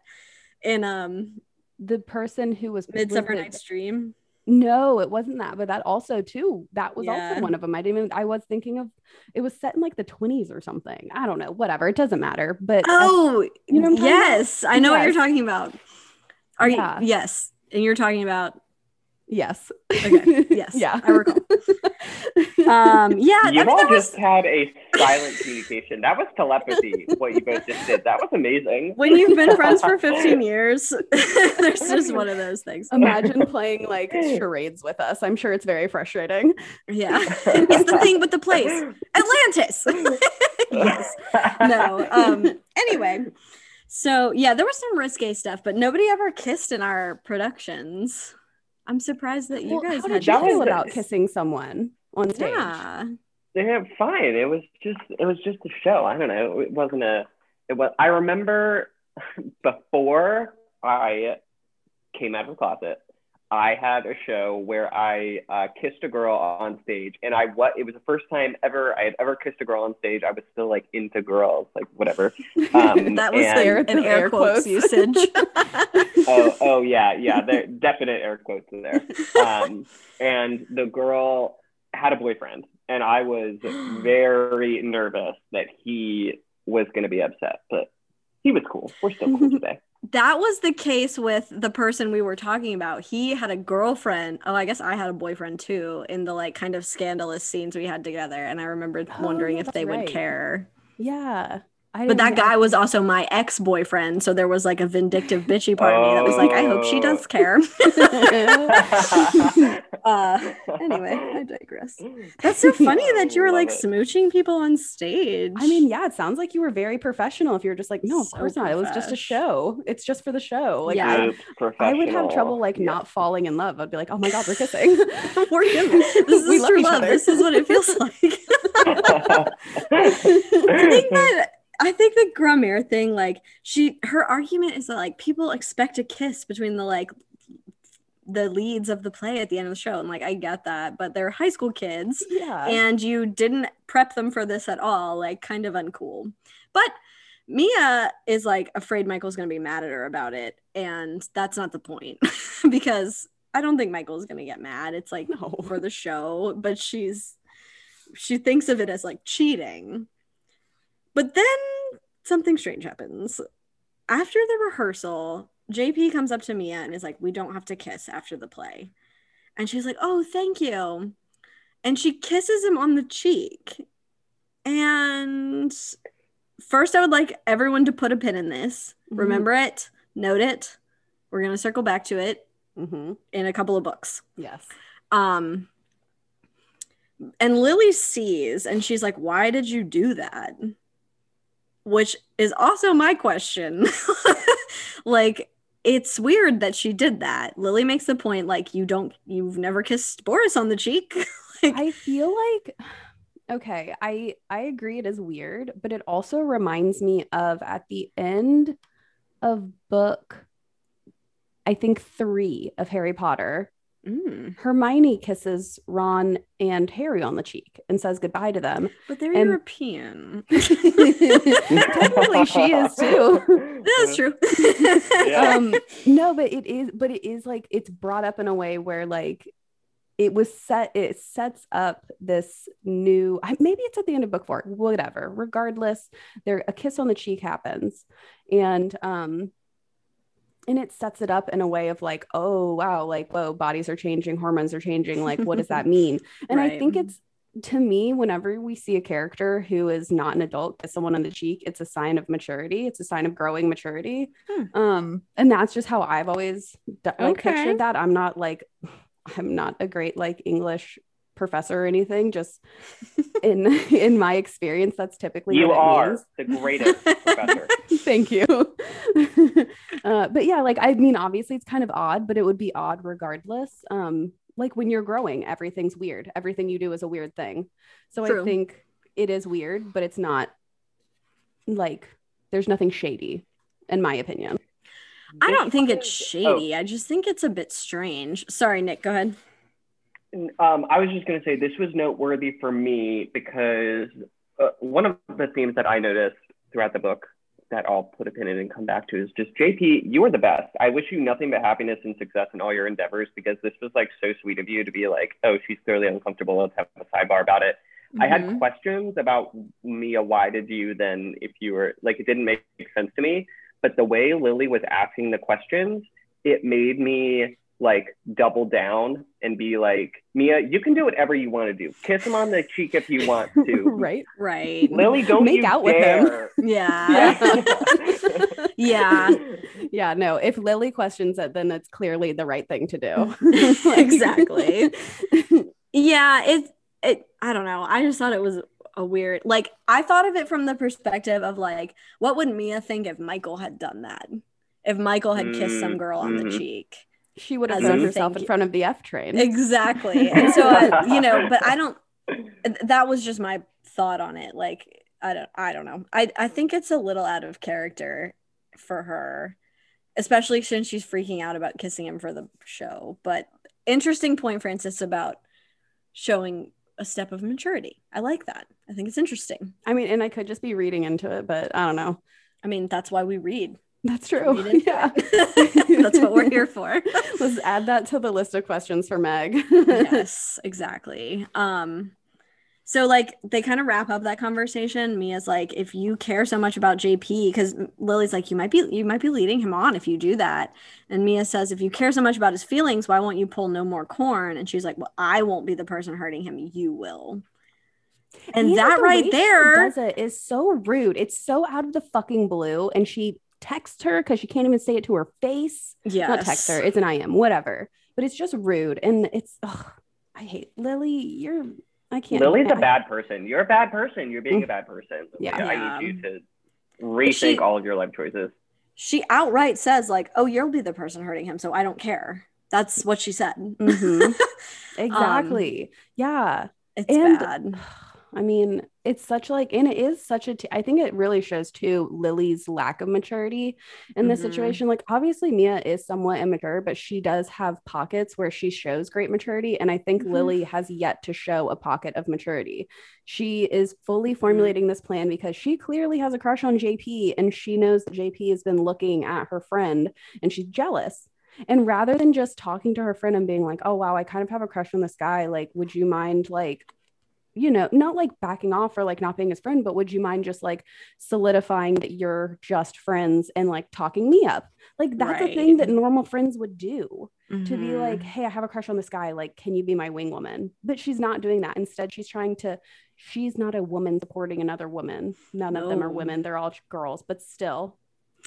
in um the person who was Midsummer Night's Dream. No, it wasn't that, but that also too. That was Yeah. also one of them. I didn't even. I was thinking of. It was set in like the twenties or something. I don't know. Whatever. It doesn't matter. But Oh, you know what I'm talking yes, I know what you're talking about. Are Yeah. you? Yes, and you're talking about Yes. Okay. Yes. yeah. I recall. Um, yeah. I You mean, all there was- just had a silent communication. That was telepathy. what you both just did. That was amazing. when you've been friends for 15 years, there's just one of those things. Imagine playing like charades with us. I'm sure it's very frustrating. Yeah. it's the thing with the place. Atlantis. yes. No. Um, anyway. So yeah, there was some risque stuff, but nobody ever kissed in our productions. I'm surprised that you Well, guys how had did you feel about kissing someone on stage? Yeah. Yeah, fine. It was just it was just a show. I don't know. It wasn't a it was I remember before I came out of the closet, I had a show where I uh, kissed a girl on stage and I what it was the first time ever I had ever kissed a girl on stage. I was still like into girls, like whatever. Um, That was and- the, Air- an air, air quotes quotes. usage. oh, oh yeah, yeah. There definite air quotes in there. Um, and the girl had a boyfriend, and I was very nervous that he was going to be upset, but he was cool. We're still cool today. That was the case with the person we were talking about. He had a girlfriend. Oh, I guess I had a boyfriend too in the like kind of scandalous scenes we had together. And I remember Oh, wondering if oh, they that's would care. Yeah. I But that didn't- guy was also my ex boyfriend. So there was like a vindictive bitchy part of me that was like, I hope she does care. uh, anyway, I digress. That's so funny that you were like it. smooching people on stage. I mean, yeah, it sounds like you were very professional. If you're just like, no, of So course not. It was just a show. It's just for the show. Like, Yeah. I, I would have trouble like Yeah. not falling in love. I'd be like, oh my god, we're kissing. we're good. This We is love true each love. This is what it feels like. I think that I think the Grandmère thing, like she, her argument is that like people expect a kiss between the like the leads of the play at the end of the show, and like I get that, but they're high school kids, yeah. and you didn't prep them for this at all, like kind of uncool. But Mia is like afraid Michael's gonna be mad at her about it, and that's not the point because I don't think Michael's gonna get mad. It's like No. for the show, but she's she thinks of it as like cheating. But then something strange happens. After the rehearsal, JP comes up to Mia and is like, We don't have to kiss after the play. And she's like, Oh, thank you. And she kisses him on the cheek. And first, I would like everyone to put a pin in this. Mhm. Remember it, note it. We're going to circle back to it hmm in a couple of books. Yes. Um, and Lilly sees and she's like, Why did you do that? Which is also my question. like, it's weird that she did that. Lilly makes the point, like, you don't, you've never kissed Boris on the cheek. like, I feel like okay, I I agree it is weird, but it also reminds me of at the end of book I think 3 of Harry Potter, mm, Hermione kisses Ron and Harry on the cheek and says goodbye to them. but they're And- European. Technically she is too. That's true. Yeah. um no but it is but it is like it's brought up in a way where like it was set it sets up this new maybe it's at the end of book four whatever regardless there a kiss on the cheek happens and um and it sets it up in a way of like oh wow like whoa bodies are changing hormones are changing like what does that mean and i think it's to me whenever we see a character who is not an adult kiss someone on the cheek it's a sign of maturity it's a sign of growing maturity Hmm. um and that's just how i've always d- like Okay. pictured that i'm not like i'm not a great like english professor or anything just in in my experience that's typically You what are means. the greatest professor. Thank you. uh, but yeah, like I mean, obviously it's kind of odd, but it would be odd regardless. Um, like when you're growing, everything's weird. Everything you do is a weird thing. So True. I think it is weird, but it's not like there's nothing shady, in my opinion. I don't think it's was- shady. I just think it's a bit strange. Sorry, Nick, go ahead. Um, I was just going to say this was noteworthy for me because uh, one of the themes that I noticed throughout the book that I'll put a pin in and come back to is just JP, you are the best. I wish you nothing but happiness and success in all your endeavors because this was like so sweet of you to be like, oh, she's clearly uncomfortable. Let's have a sidebar about it. I Mhm. had questions about Mia. Why did you then, if you were like, it didn't make sense to me. But the way Lilly was asking the questions, it made me like double down and be like, Mia, you can do whatever you want to do. Kiss him on the cheek if you want to. right? Right. Lilly, don't Make out with him. dare. Yeah. Yeah. Yeah, no. If Lilly questions it, then it's clearly the right thing to do. Exactly. yeah, it it I don't know. I just thought it was a weird like I thought of it from the perspective of like what would Mia think if Michael had done that? If Michael had kissed some Mm, girl on the mhm. cheek. She would have As thrown herself in front of the F train. Exactly. And so I, you know, but I don't that was just my thought on it. Like I don't I don't know. I I think it's a little out of character for her, especially since she's freaking out about kissing him for the show. But interesting point, Frances, about showing a step of maturity. I like that. I think it's interesting. I mean, and I could just be reading into it, but I don't know. I mean, that's why we read. That's true. Yeah. that's what we're here for. Let's add that to the list of questions for Meg. yes, exactly. Um so like they kind of wrap up that conversation. Mia's like, if you care so much about JP, because Lilly's like, you might be you might be leading him on if you do that. And Mia says, if you care so much about his feelings, why won't you pull no more corn? And she's like, Well, I won't be the person hurting him, you will. And that the right there, does it is so rude. It's so out of the fucking blue. And she texts her because she can't even say it to her face. Yeah. Not text her. It's an IM, whatever. But it's just rude. And it's, ugh, I hate Lilly. You're, I can't. Lilly's a I- bad person. You're a bad person. You're being a bad person. Yeah. I Yeah. need you to rethink She- all of your life choices. She outright says, like, oh, you'll be the person hurting him, so I don't care. That's what she said. Mhm. Exactly. yeah. It's And- bad. I mean, it's such like, and it is such a. T- I think it really shows too Lilly's lack of maturity in this Mhm. situation. Like, obviously, Mia is somewhat immature, but she does have pockets where she shows great maturity. And I think Mhm. Lilly has yet to show a pocket of maturity. She is fully Mm-hmm. formulating this plan because she clearly has a crush on JP and she knows that JP has been looking at her friend and she's jealous. And rather than just talking to her friend and being like, oh, wow, I kind of have a crush on this guy, like, would you mind, like, you know, not like backing off or like not being his friend, but would you mind just like solidifying that you're just friends and like talking me up? Like that's a thing that normal friends would do to be Mhm. like, hey, I have a crush on this guy. Like, can you be my wing woman? But she's not doing that. Instead, she's trying to, she's not a woman supporting another woman. None of them are women. They're all girls, but still,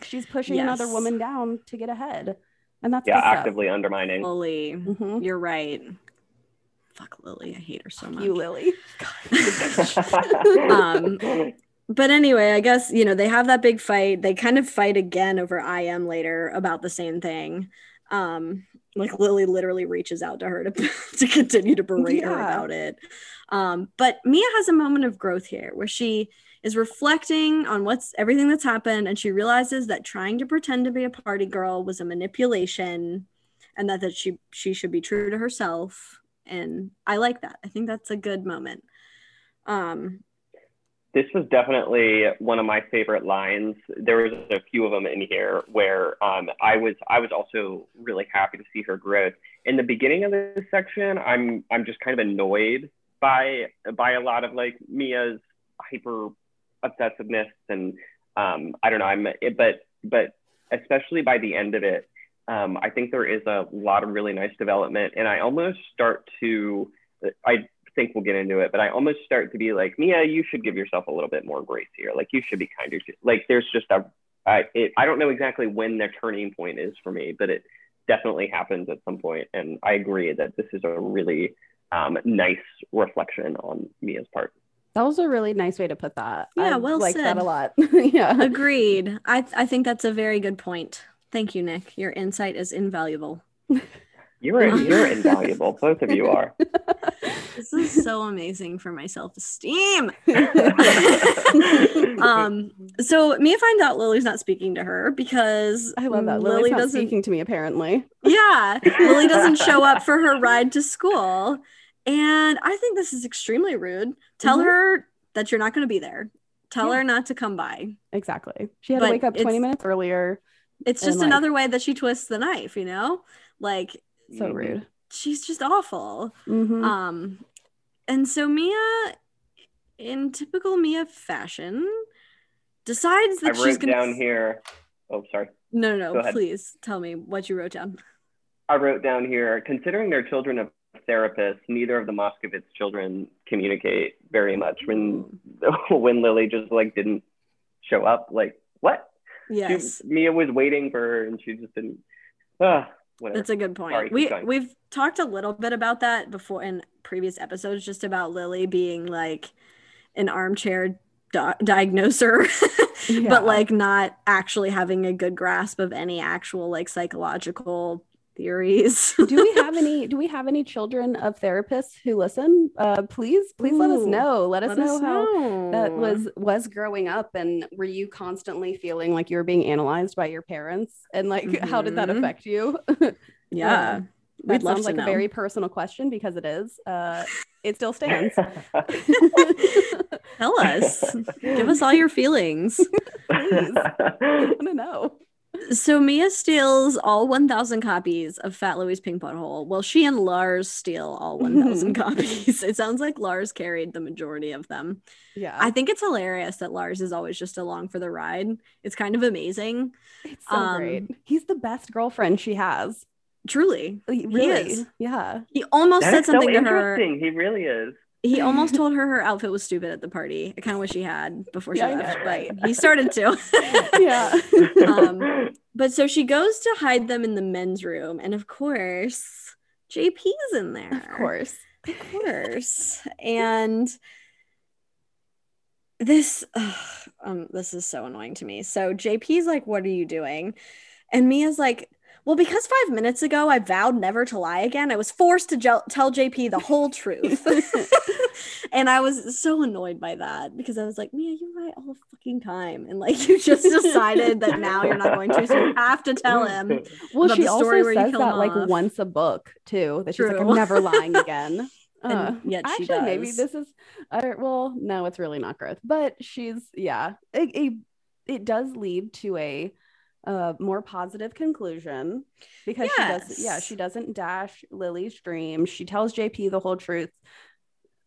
she's pushing another woman down to get ahead. And that's Yeah, messed up. actively undermining. Lilly, Mhm. you're right. Fuck Lilly, I hate her so much. You, Lilly. Um, But anyway, I guess you know they have that big fight. They kind of fight again over I am later about the same thing. Um, like Lilly literally reaches out to her to to continue to berate her about it. Um, but Mia has a moment of growth here where she is reflecting on what's everything that's happened and she realizes that trying to pretend to be a party girl was a manipulation and that, that she she should be true to herself and i like that i think that's a good moment um this was definitely one of my favorite lines. There was a few of them in here where um, I was I was also really happy to see her growth. In the beginning of this section, I'm I'm just kind of annoyed by by a lot of like Mia's hyper obsessiveness and um, I don't know. I'm but but especially by the end of it, um, I think there is a lot of really nice development, and I almost start to I think we'll get into it, but I almost start to be like, Mia, you should give yourself a little bit more grace here. Like you should be kinder to like there's just a I it, I don't know exactly when the turning point is for me, but it definitely happens at some point. And I agree that this is a really um, nice reflection on Mia's part. That was a really nice way to put that. Yeah, I well like that said. a lot. yeah. Agreed. I I think that's a very good point. Thank you, Nick. Your insight is invaluable. You're you're invaluable. Both of you are. This is so amazing for my self-esteem. um so Mia finds out Lilly's not speaking to her because I love that. Lilly Lilly's doesn't speaking to me apparently. Yeah, Lilly doesn't show up for her ride to school. And I think this is extremely rude. Tell Mhm. her that you're not going to be there. Tell Yeah. her not to come by. Exactly. She had But to wake up 20 minutes earlier. It's just like- another way that she twists the knife, you know? Like So rude. she's just awful. Mhm. Um and so Mia in typical Mia fashion decides I that wrote she's going to down here. Oh, sorry. No, no, no, please tell me what you wrote down. I wrote down here, considering their children of therapists, neither of the Moskowitz children communicate very much. When when Lilly just like didn't show up, like what? Yes. She, Mia was waiting for her, and she just didn't. Uh, whatever. That's a good point. Sorry, we we've talked a little bit about that before in previous episodes, just about Lilly being like an armchair di- diagnoser, Yeah. but like not actually having a good grasp of any actual like psychological theories. do we have any do we have any children of therapists who listen uh please please let us know let us Let know us how know. that was was growing up and were you constantly feeling like you were being analyzed by your parents and like how did that Mhm. affect you yeah. Um, We'd that love sounds like know. a very personal question because it is uh it still stands Tell us. Give us all your feelings. Please. i want to know So Mia steals all 1,000 copies of Fat Louie's Pink Butthole. Well, she and Lars steal all 1,000 copies. It sounds like Lars carried the majority of them. yeah I think it's hilarious that Lars is always just along for the ride. It's kind of amazing. it's so um, great he's the best girlfriend she has Truly. Like, really is. yeah He almost That said is so something to her. interesting. He really is. He almost told her her outfit was stupid at the party. I kind of wish he had before she Yeah, left, know, but he started to. yeah Um, But so she goes to hide them in the men's room, and of course, JP's in there. of course Of course. and this ugh, um this is so annoying to me. So JP's like, "What are you doing?" And Mia's like, "Well, because 5 minutes ago I vowed never to lie again, I was forced to gel- tell JP the whole truth." and I was so annoyed by that because I was like, "Mia, you lie all the fucking time." And like you just decided that now you're not going to, so you have to tell him. Well, about she the also story where you says kill that like off. once a book too. That she's like, I'm never lying again. And Uh, yet she actually, maybe this is. Uh, well, no, it's really not growth, but she's yeah. It it, it does lead to a uh, more positive conclusion because she does yeah she doesn't dash Lilly's dream. She tells JP the whole truth,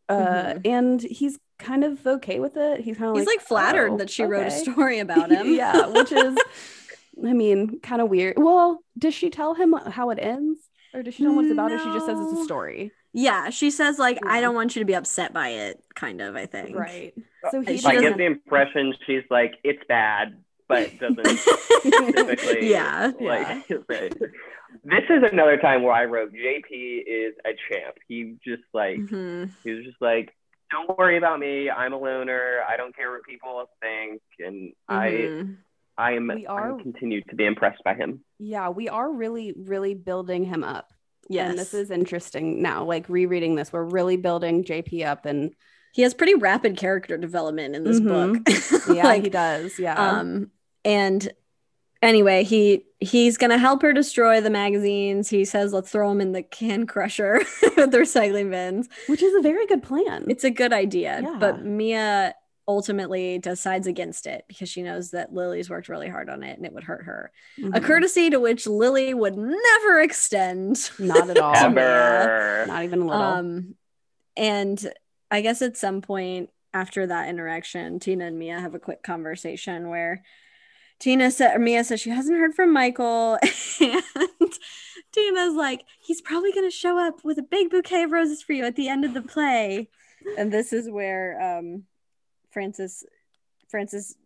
uh, Mhm. and he's kind of okay with it. He's kind of He's like, like flattered "Oh, that she wrote a story about him. yeah, which is, I mean, kind of weird. Well, does she tell him how it ends, or does she know him what it's about, or she just says it's a story? Yeah, she says like I don't want you to be upset by it, kind of. I think. Right. So She he I get the impression she's like, it's bad, but doesn't specifically yeah. like say. This is another time where I wrote JP is a champ. He just like Mhm. he was just like, Don't worry about me. I'm a loner. I don't care what people think. And I Mhm. I'm We are- I continue to be impressed by him. Yeah, we are really, really building him up. yes, And this is interesting now. Like rereading this, we're really building JP up, and he has pretty rapid character development in this Mhm. book. yeah, like, he does. Yeah. um, and anyway, he he's gonna help her destroy the magazines. He says, "Let's throw them in the can crusher with the recycling bins." Which is a very good plan. It's a good idea, Yeah. but Mia ultimately decides against it because she knows that Lilly's worked really hard on it and it would hurt her. A Mhm. courtesy to which Lilly would never extend. Not at all. to Ever. Not even a little. Um, and I guess at some point after that interaction, Tina and Mia have a quick conversation where Tina said, or Mia says she hasn't heard from Michael, and Tina's like, he's probably gonna show up with a big bouquet of roses for you at the end of the play. And this is where um, Frances, Frances,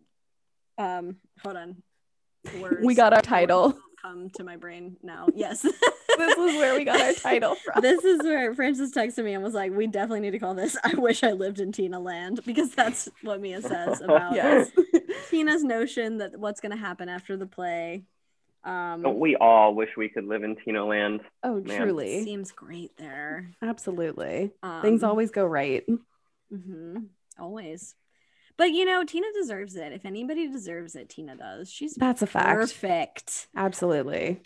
um, hold on, words, We got our title. Don't Come to my brain now. Yes. this is where we got our title from. this is where Frances texted me and was like, "We definitely need to call this. I wish I lived in Tinaland because that's what Mia says about yes. Tina's notion that what's going to happen after the play. Um, Don't we all wish we could live in Tinaland? Oh, Man. truly. seems great there. Absolutely. Um, Things always go right. mhm, always. But you know, Tina deserves it. If anybody deserves it, Tina does. She's That's a fact. perfect. Absolutely.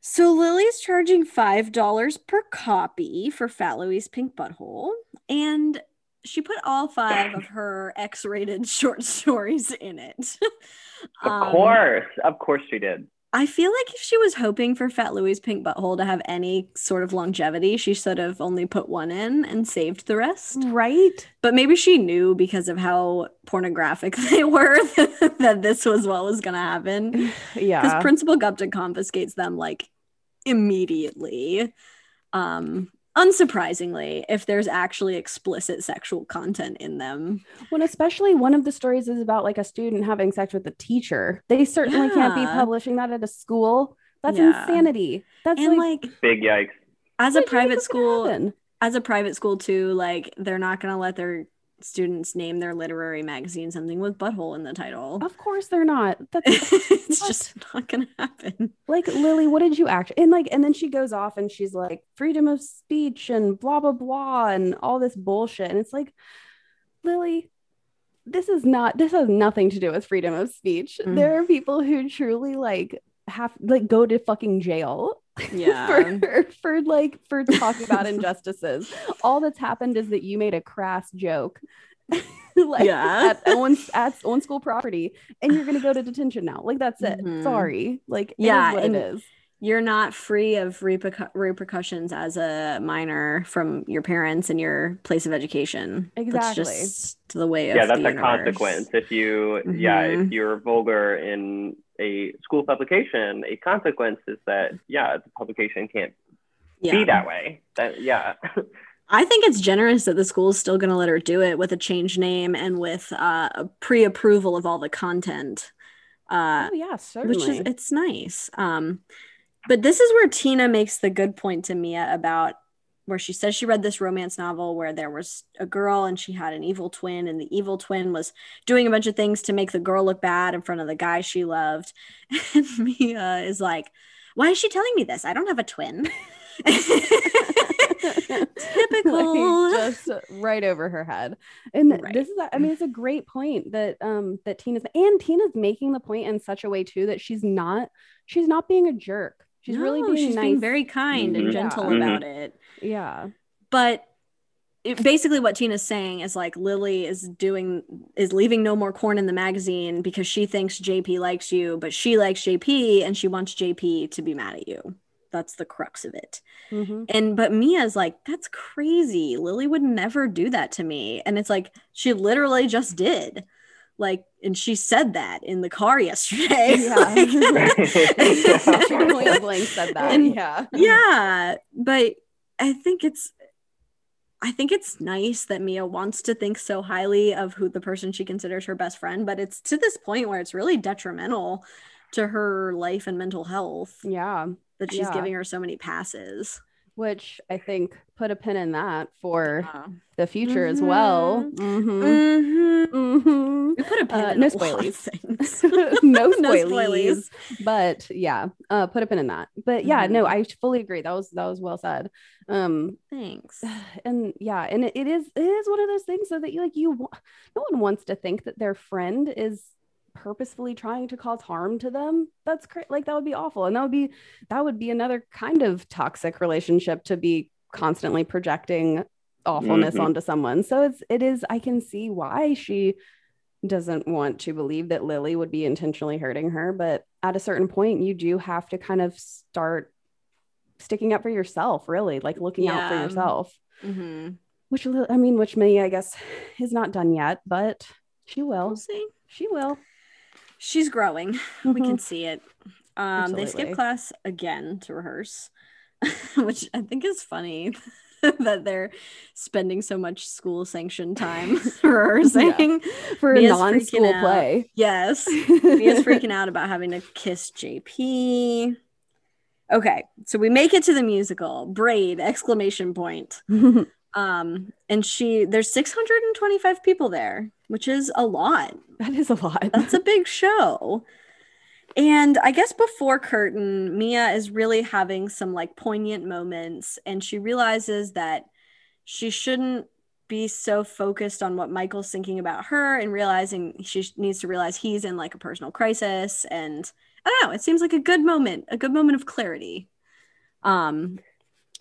So Lilly's charging five dollars per copy for Fat Louie's Pink Butthole, and she put all five of her X-rated short stories in it. Of Um, course. Of course she did. I feel like if she was hoping for Fat Louie's Pink Butthole to have any sort of longevity, she should have only put one in and saved the rest. Right? But maybe she knew because of how pornographic they were that this was what was going to happen. Yeah. Because Principal Gupta confiscates them like immediately. Um, unsurprisingly, if there's actually explicit sexual content in them. When especially one of the stories is about like a student having sex with a teacher. They certainly can't be publishing that at a school. That's Yeah. insanity. That's And like, like Big yikes. as a what do you think private school, happen? as a private school too, like they're not gonna let their students name their literary magazine something with butthole in the title. Of course they're not. That's it's What? just not gonna happen. like Lilly, what did you act? And like, and then she goes off and she's like, freedom of speech and blah blah blah and all this bullshit. And it's like, Lilly, this is not. This has nothing to do with freedom of speech. Mm. There are people who truly like have like go to fucking jail Yeah. for for like for talking about injustices. All that's happened is that you made a crass joke. like Yeah. at on, at on school property and you're gonna go to detention now like that's it Mhm. sorry like Yeah, it is what it is You're not free of repercu- repercussions as a minor from your parents and your place of education. Exactly. That's just the way of yeah, that's the a universe. consequence. If you, yeah, Mhm. if you're vulgar in a school publication, a consequence is that, yeah, the publication can't Yeah. be that way. That, yeah. I think it's generous that the school is still going to let her do it with a change name and with uh, a pre-approval of all the content, uh, oh yeah certainly which is it's nice. Um, but this is where Tina makes the good point to Mia about where she says she read this romance novel where there was a girl and she had an evil twin, and the evil twin was doing a bunch of things to make the girl look bad in front of the guy she loved. And Mia is like, "Why is she telling me this? I don't have a twin." Typical. Like, just right over her head and Right. this is i mean it's a great point that um that tina's and tina's making the point in such a way too that she's not she's not being a jerk she's really being she's nice being very kind and Mhm. gentle Yeah. about it. yeah But it, basically, what Tina's saying is like Lilly is doing is leaving no more corn in the magazine because she thinks JP likes you, but she likes JP and she wants JP to be mad at you. That's the crux of it. Mhm. And but Mia's like, that's crazy. Lilly would never do that to me. And it's like she literally just did. Like, and she said that in the car yesterday. Yeah. Like- she point blank said that And- yeah yeah but i think it's i think it's nice that mia wants to think so highly of who the person she considers her best friend but it's to this point where it's really detrimental to her life and mental health yeah that she's Yeah. giving her so many passes which i think put a pin in that for Yeah. the future as well Mhm. Mhm. Mhm. Mhm. we put a pin Uh, in no a lot spoilies. no No spoilies, but yeah, uh, put a pin in that. But yeah, no, I fully agree. That was that was well said. Um, thanks and yeah, and it, it is it is one of those things so that you like you no one wants to think that their friend is purposefully trying to cause harm to them. That's cra- like that would be awful, and that would be that would be another kind of toxic relationship to be constantly projecting awfulness Mhm. onto someone. So it's it is I can see why she doesn't want to believe that Lilly would be intentionally hurting her, but at a certain point you do have to kind of start sticking up for yourself, really, like looking out for Yeah. yourself. hmm Which I mean, which Millie, I guess, is not done yet, but she will. we'll see She will. She's growing we Mhm. can see it. Um, they skip class again to rehearse, which I think is funny that they're spending so much school sanctioned time rehearsing. for a non-school play. Yes, Mia's freaking out about having to kiss JP. Okay, so we make it to the musical. Braid! Exclamation point. Um, and she there's 625 people there, which is a lot. that is a lot. That's a big show. And I guess before curtain, Mia is really having some like poignant moments, and she realizes that she shouldn't be so focused on what Michael's thinking about her and realizing she needs to realize he's in like a personal crisis. And I don't know, it seems like a good moment, a good moment of clarity. Um,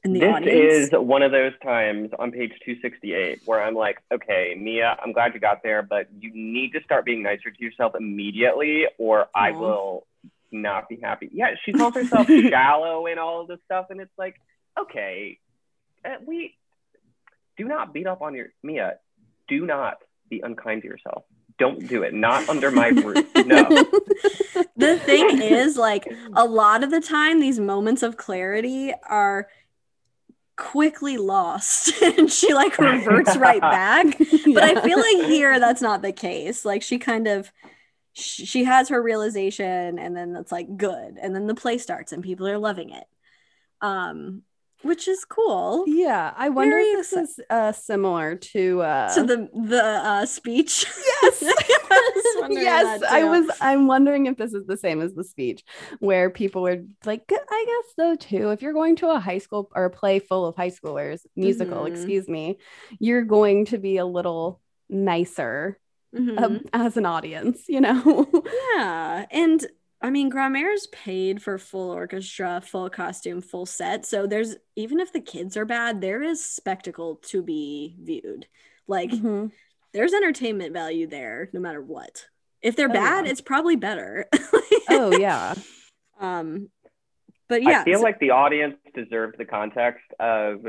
in the this audience. is one of those times on page 268 where I'm like, okay, Mia, I'm glad you got there, but you need to start being nicer to yourself immediately, or I will not be happy. Yeah, she calls herself shallow and all of this stuff, and it's like, okay, uh, we do not beat up on your Mia. Do not be unkind to yourself. don't do it. Not under my roof. No. the thing is, like, a lot of the time, these moments of clarity are quickly lost and she like reverts right back. But I feel like here that's not the case. Like, she kind of she has her realization and then it's like good and then the play starts and people are loving it um which is cool Yeah, I wonder Very if this is uh, similar to. Uh, so the the uh speech yes, I yes, I was. I'm wondering if this is the same as the speech, where people were like, "I guess so too." If you're going to a high school or a play full of high schoolers, musical, Mhm. excuse me, you're going to be a little nicer Mhm. um, as an audience, you know. yeah and i mean Grandmère's paid for full orchestra full costume full set so there's even if the kids are bad there is spectacle to be viewed like Mhm. there's entertainment value there no matter what if they're Oh, bad yeah. it's probably better Oh yeah. um but yeah I feel so- like the audience deserved the context of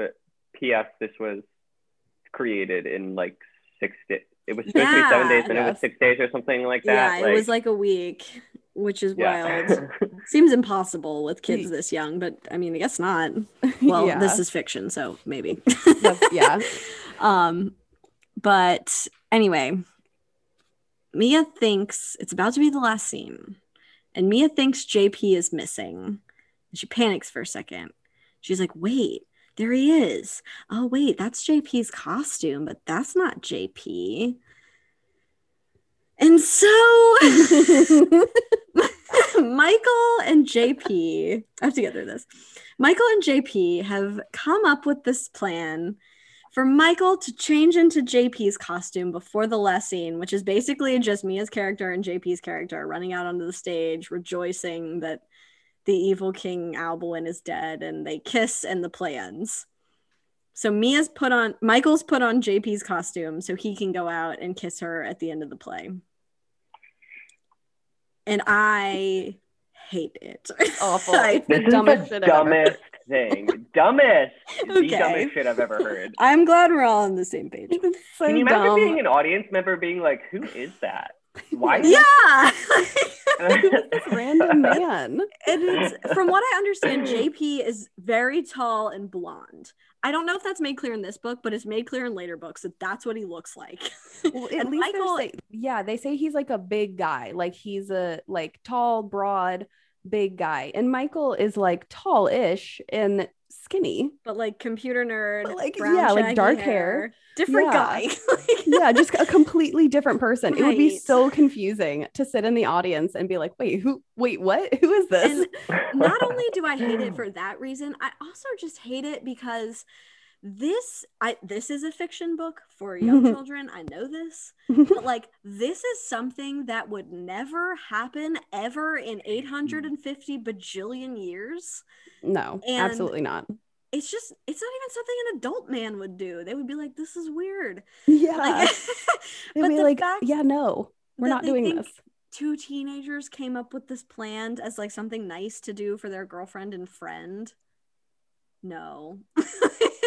P.S. This was created in like six days. It was supposed to be seven days, and it was six days or something like yeah that. it was like a week which is yeah. wild seems impossible with kids this young but i mean i guess not well yeah. this is fiction so maybe yeah. um but anyway mia thinks it's about to be the last scene and mia thinks jp is missing she panics for a second she's like wait there he is oh wait that's jp's costume but that's not jp and so Michael and JP, I have to get through this. Michael and JP have come up with this plan for Michael to change into JP's costume before the last scene, which is basically just Mia's character and JP's character running out onto the stage, rejoicing that the evil king Alboin is dead, and they kiss and the play ends. So Mia's put on Michael's put on JP's costume so he can go out and kiss her at the end of the play. And I hate it. It's awful. I- It's the This is dumbest the shit I've ever heard. dumbest thing. Dumbest. The Okay. dumbest shit I've ever heard. I'm glad we're all on the same page. So Can you imagine dumb. being an audience member being like, who is that? Why? Yeah. this random man. it is from what I understand, JP is very tall and blonde. I don't know if that's made clear in this book, but it's made clear in later books that that's what he looks like. Well, at And least Michael- they're say, yeah, they say he's like a big guy, like he's a like tall, broad, big guy, and Michael is like tall-ish and skinny. but like computer nerd, But, like, brown, yeah, like dark hair. different Yeah. guy. Like, Yeah, just a completely different person. It would be so confusing to sit in the audience and be like, "Wait, who? Wait, what? Who is this?" not only do I hate it for that reason, I also just hate it because this I this is a fiction book for young children. I know this. But like this is something that would never happen ever in mm. 850 bajillion years. no, And- absolutely not. It's just it's not even something an adult man would do. They would be like, this is weird. Yeah, Like, they'd but be the like, fact "Yeah, no, we're not doing this." two teenagers came up with this plan as like something nice to do for their girlfriend and friend. No.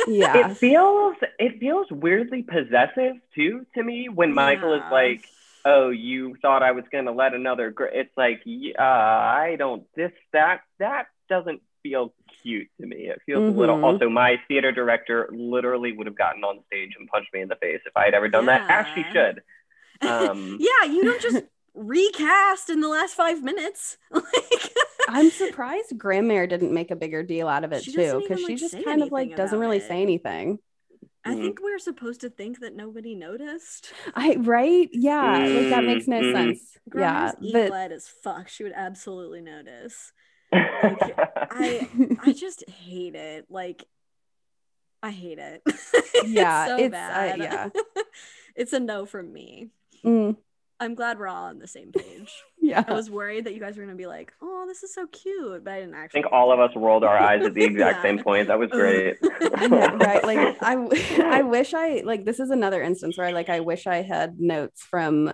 Yeah, It feels it feels weirdly possessive too to me when Michael is like, "Oh, you thought I was gonna let another." girl. It's like, yeah, I don't. This that that doesn't feel cute to me. It feels a little. Mhm. Also, my theater director literally would have gotten on stage and punched me in the face if I had ever done that. As she should. Um, yeah, you don't just recast in the last five minutes. Like I'm surprised Grandmère didn't make a bigger deal out of it too, because even, she just kind of like doesn't really it. say anything. I Mhm. think we're supposed to think that nobody noticed. I right? Yeah, like that makes no Mhm. sense. Yeah, Grandma's but as fuck. She would absolutely notice. I I just hate it. Like I hate it. Yeah, so it's, uh, yeah. it's a no from me. Mm, I'm glad we're all on the same page. yeah, I was worried that you guys were gonna be like, "Oh, this is so cute," but I didn't actually. I actually. think all of us rolled our eyes at the exact Yeah. same point. That was great. I know, right? Like I I wish I like this is another instance where like I wish I had notes from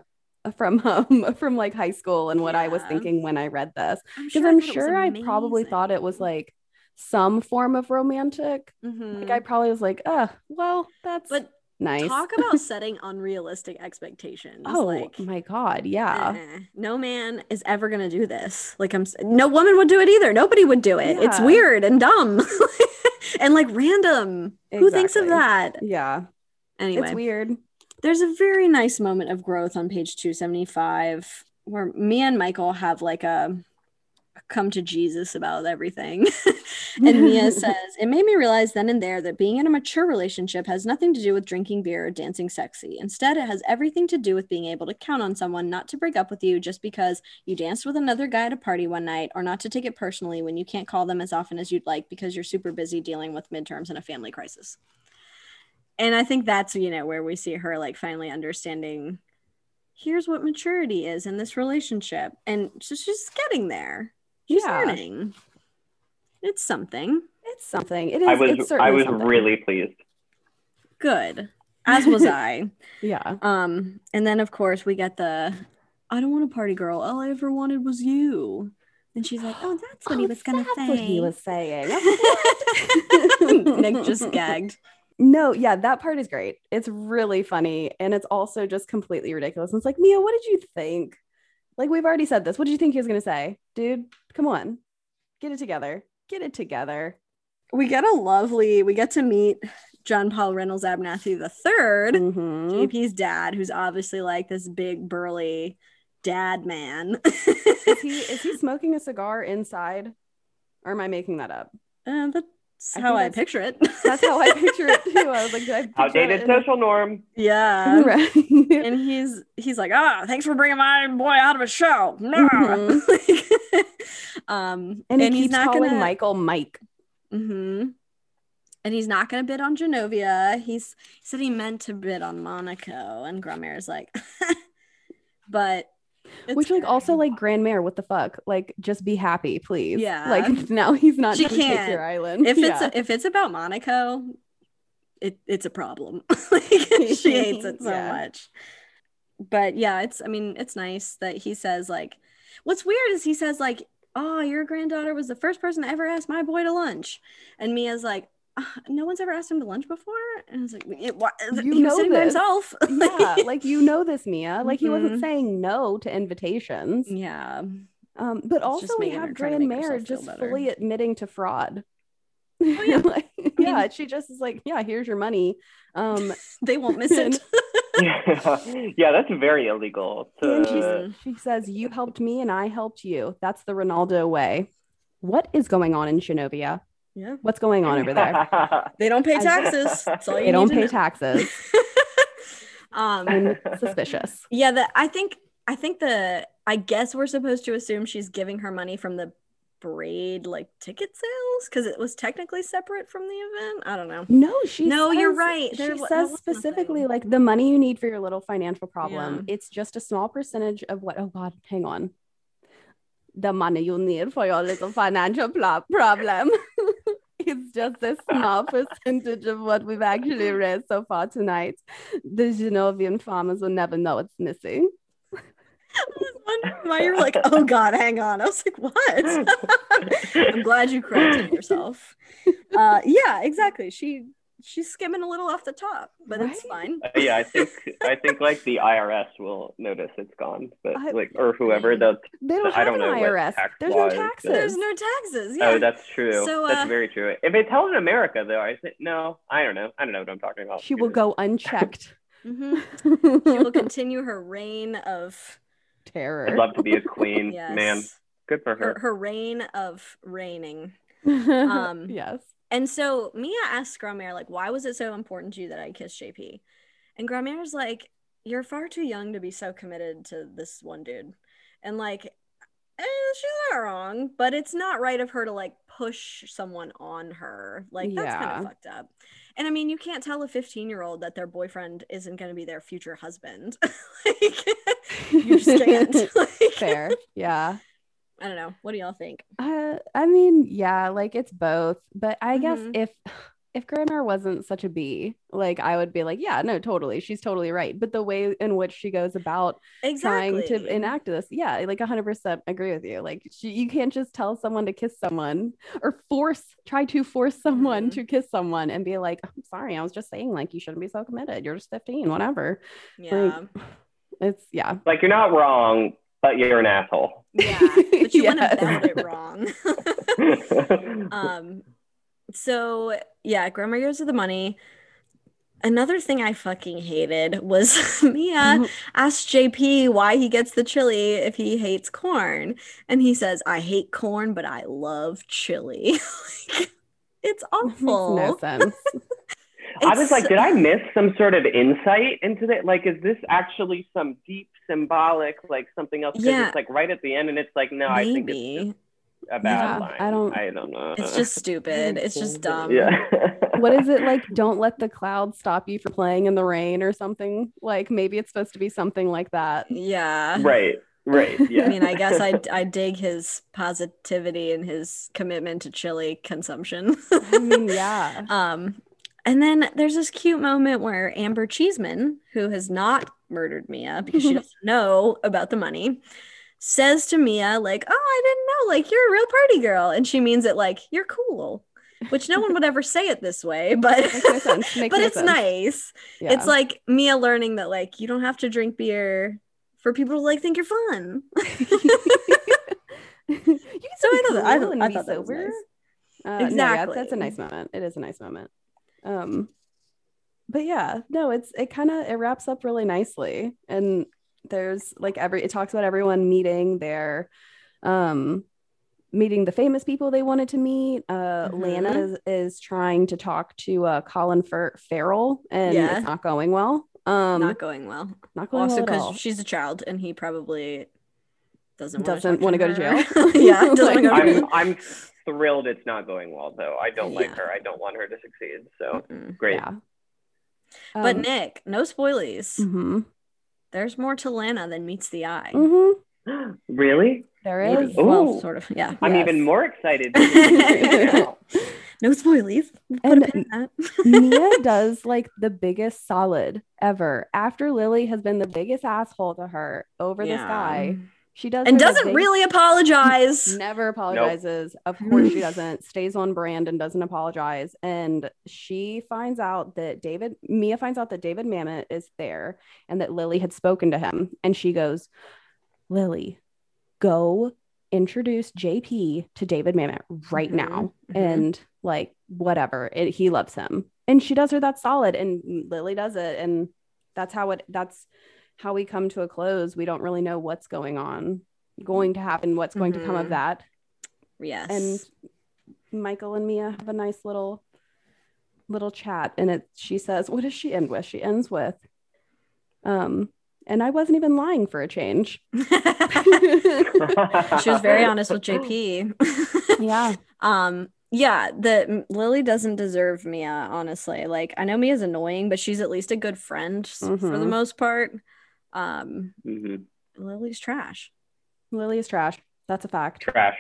from um from like high school and what I was thinking when I read this I'm because I'm it was sure I probably thought it was like some form of romantic. Mhm. Like I probably was like, uh, well, that's But Nice. Talk about setting unrealistic expectations. oh like my god, yeah. eh, no man is ever gonna do this. Like I'm, no woman would do it either. Nobody would do it. It's weird and dumb, and like random. Who thinks of that? Yeah. Anyway, It's weird. There's a very nice moment of growth on page 275 where me and Michael have like a, a come to Jesus about everything. and Mia says, It made me realize then and there that being in a mature relationship has nothing to do with drinking beer or dancing sexy. Instead, it has everything to do with being able to count on someone not to break up with you just because you danced with another guy at a party one night, or not to take it personally when you can't call them as often as you'd like because you're super busy dealing with midterms and a family crisis and i think that's you know where we see her like finally understanding here's what maturity is in this relationship and so she's just getting there she's Yeah. learning it's something It's something. It is. I was I was something. really pleased. good as was i Yeah. um and then of course we get the i don't want a party girl all i ever wanted was you and she's like oh that's what he Oh, was gonna say what he was saying. nick just gagged No, yeah, that part is great. It's really funny. And it's also just completely ridiculous. And it's like, Mia, what did you think? Like, we've already said this. What did you think he was going to say? Dude, come on. Get it together. Get it together. we get a lovely we get to meet john paul reynolds abernathy the 3rd Mhm. JP's dad, who's obviously like this big burly dad man. Is he is he smoking a cigar inside? Or am I making that up? Uh, that's how think I that's- picture it. That's how I picture it too. I was like, did I picture Outdated it social norm. yeah. Right. And he's he's like, ah, thanks for bringing my boy out of a show. No. um, and he he's keeps not calling gonna, Michael Mike. Mm-hmm. And he's not going to bid on Genovia. He's he said he meant to bid on Monaco, and Grandmère's like, but it's Which like also like Grandmère, what the fuck? Like just be happy, please. Yeah. Like now he's not She can't. your island. if it's Yeah. if it's about Monaco, it it's a problem. like she hates it so Yeah. much. But yeah, it's I mean, it's nice that he says like what's weird is he says like, "Oh, your granddaughter was the first person to ever ask my boy to lunch." And Mia's like, "Ah, "No one's ever asked him to lunch before?" And I was like, it, what? You he was know sitting by this. himself." yeah, like you know this, Mia. Like he Mhm. wasn't saying no to invitations. yeah. Um, but It's also we have trying to make Grandmère herself feel just better. fully admitting to fraud. Oh, yeah. Like, yeah, she just is like, yeah, here's your money. Um, They won't miss it. yeah, yeah, that's very illegal. To, she, she says, "You helped me, and I helped you. That's the Renaldo way." What is going on in Genovia? Yeah. What's going on over there? They don't pay taxes. That's all you They don't pay know. taxes. um I'm suspicious. Yeah, the I think I think the I guess we're supposed to assume she's giving her money from the braid like ticket sales because it was technically separate from the event. I don't know. No, she. No, you're right. There She says specifically nothing. like the money you need for your little financial problem. Yeah. It's just a small percentage of what. Oh God, hang on. The money you need for your little financial pl- problem. it's just a small percentage of what we've actually read so far tonight. The Genovian farmers will never know it's missing. I was wondering why you're like, oh god, hang on. I was like, what? I'm glad you corrected yourself. Uh, yeah, exactly. She she's skimming a little off the top, but it's fine. Uh, yeah, I think I think like the IRS will notice it's gone, but I- like or whoever the They don't I have don't an know IRS. There's law no is, taxes. There's no taxes. Yeah. oh that's true. So, uh, that's very true. If it's held in America though, I think no, I don't know. I don't know what I'm talking about. she will go unchecked. Mhm. She will continue her reign of Terror. I'd love to be a queen, yes. man. Good for her, her. her reign of reigning. Um, yes. And so Mia asks Grandmère, like, why was it so important to you that I kissed JP? And Grandmère's like, you're far too young to be so committed to this one dude. And like, eh, she's not wrong, but it's not right of her to like push someone on her. Like, that's kind of fucked up. And I mean, you can't tell a 15 year old that their boyfriend isn't going to be their future husband. like, you just can't. Like, Fair. Yeah. I don't know. What do y'all think? Uh, I mean, yeah, like it's both, but I guess Mhm. if if Grandmère wasn't such a b like i would be like yeah no totally she's totally right but the way in which she goes about exactly. trying to enact this yeah like 100% agree with you like she, you can't just tell someone to kiss someone or force try to force someone Mhm. to kiss someone and be like i'm sorry i was just saying like you shouldn't be so committed you're just 15 whatever Yeah. it's yeah Like you're not wrong, but you're an asshole. yeah. But you wouldn't have it wrong. um so yeah grandma gives her the money another thing i fucking hated was mia asked jp why he gets the chili if he hates corn and he says i hate corn but i love chili like, it's awful no sense I was like, did I miss some sort of insight into that? Like, is this actually some deep symbolic, like something else? Yeah. It's like right at the end, and it's like, no, I think it's maybe just a bad Yeah, line. I don't- I don't know. it's just stupid it's just dumb yeah. what is it like don't let the clouds stop you from playing in the rain or something like maybe it's supposed to be something like that yeah right. Right. Yeah. I mean, I guess I I dig his positivity and his commitment to chili consumption. i mean yeah um, and then there's this cute moment where Amber Cheeseman, who has not murdered Mia because she doesn't know about the money, says to Mia like, "Oh, I didn't know. Like, you're a real party girl," and she means it like you're cool, which no one would ever say it this way, but Makes no sense. Makes but it's sense. nice. Yeah. It's like Mia learning that like you don't have to drink beer for people to like think you're fun. you can So I be thought that- I cool thought- I be thought that was sober. nice. Uh, no, yeah, Exactly. that's a nice moment. It is a nice moment. Um, but yeah, no, it's it kind of it wraps up really nicely, and there's like every it talks about everyone meeting their, um, meeting the famous people they wanted to meet. Uh, Lana Mhm. is, is trying to talk to uh Colin Fer- Farrell, and Yeah. it's not going well. Um, Not going well. not going Also, well at because she's a child and he probably doesn't Doesn't want wanna go to jail? yeah, doesn't want to go to I'm. I'm thrilled it's not going well though. I don't like Yeah. her. I don't want her to succeed. So Mm-mm. great. Yeah. But Um, Nick, no spoilies. mhm, There's more to Lana than meets the eye. mhm. really? There is. Maybe. is. Well, sort of. Yeah. I'm Yes. even more excited. No spoilies. Put And a pin in that. Mia does like the biggest solid ever. After Lilly has been the biggest asshole to her over this Yeah. guy, she does And doesn't big- really apologize. never apologizes. Of course she doesn't. Stays on brand and doesn't apologize. And she finds out that David Mia finds out that David Mamet is there and that Lilly had spoken to him. And she goes, Lilly, go introduce JP to David Mamet right Mhm, now. mhm. And like whatever. It, he loves him. And she does her that solid. And Lilly does it. And that's how it that's how we come to a close. We don't really know what's going on, going to happen, what's going to come of Mhm. that. Yes. And Michael and Mia have a nice little little chat. And it she says, what does she end with? She ends with, um, and I wasn't even lying for a change. she was very honest with JP. Yeah. um yeah the lilly doesn't deserve mia honestly like i know mia's annoying but she's at least a good friend s- for the Mhm. most part um Mhm. lilly's trash Lilly is trash. That's a fact. Trash.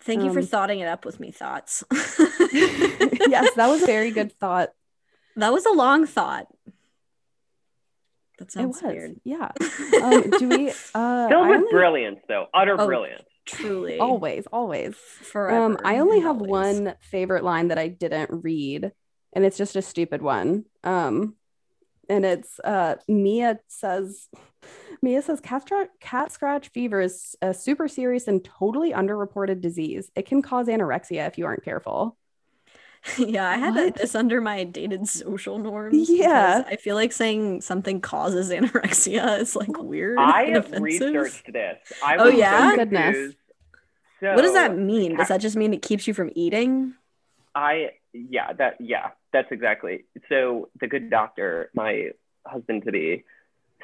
thank you for Um, thoughting it up with me thoughts yes, that was a very good thought. that was a long thought that It sounds was. weird Yeah. Um, do we uh Filled I with only- brilliance though. Utter Oh, brilliance. truly always, always. forever Um, I only have always. one favorite line that I didn't read, and it's just a stupid one. Um, and it's uh, Mia says, Mia says, cat, scra- cat scratch fever is a super serious and totally underreported disease. It can cause anorexia if you aren't careful. yeah i had What? this under my dated social norms Yeah. i feel like saying something causes anorexia is like weird I and have offensive. researched this. I Oh, was so yeah? Goodness. So what does that mean? Does that just mean it keeps you from eating? I yeah, that yeah, that's exactly. So the good doctor, my husband to be,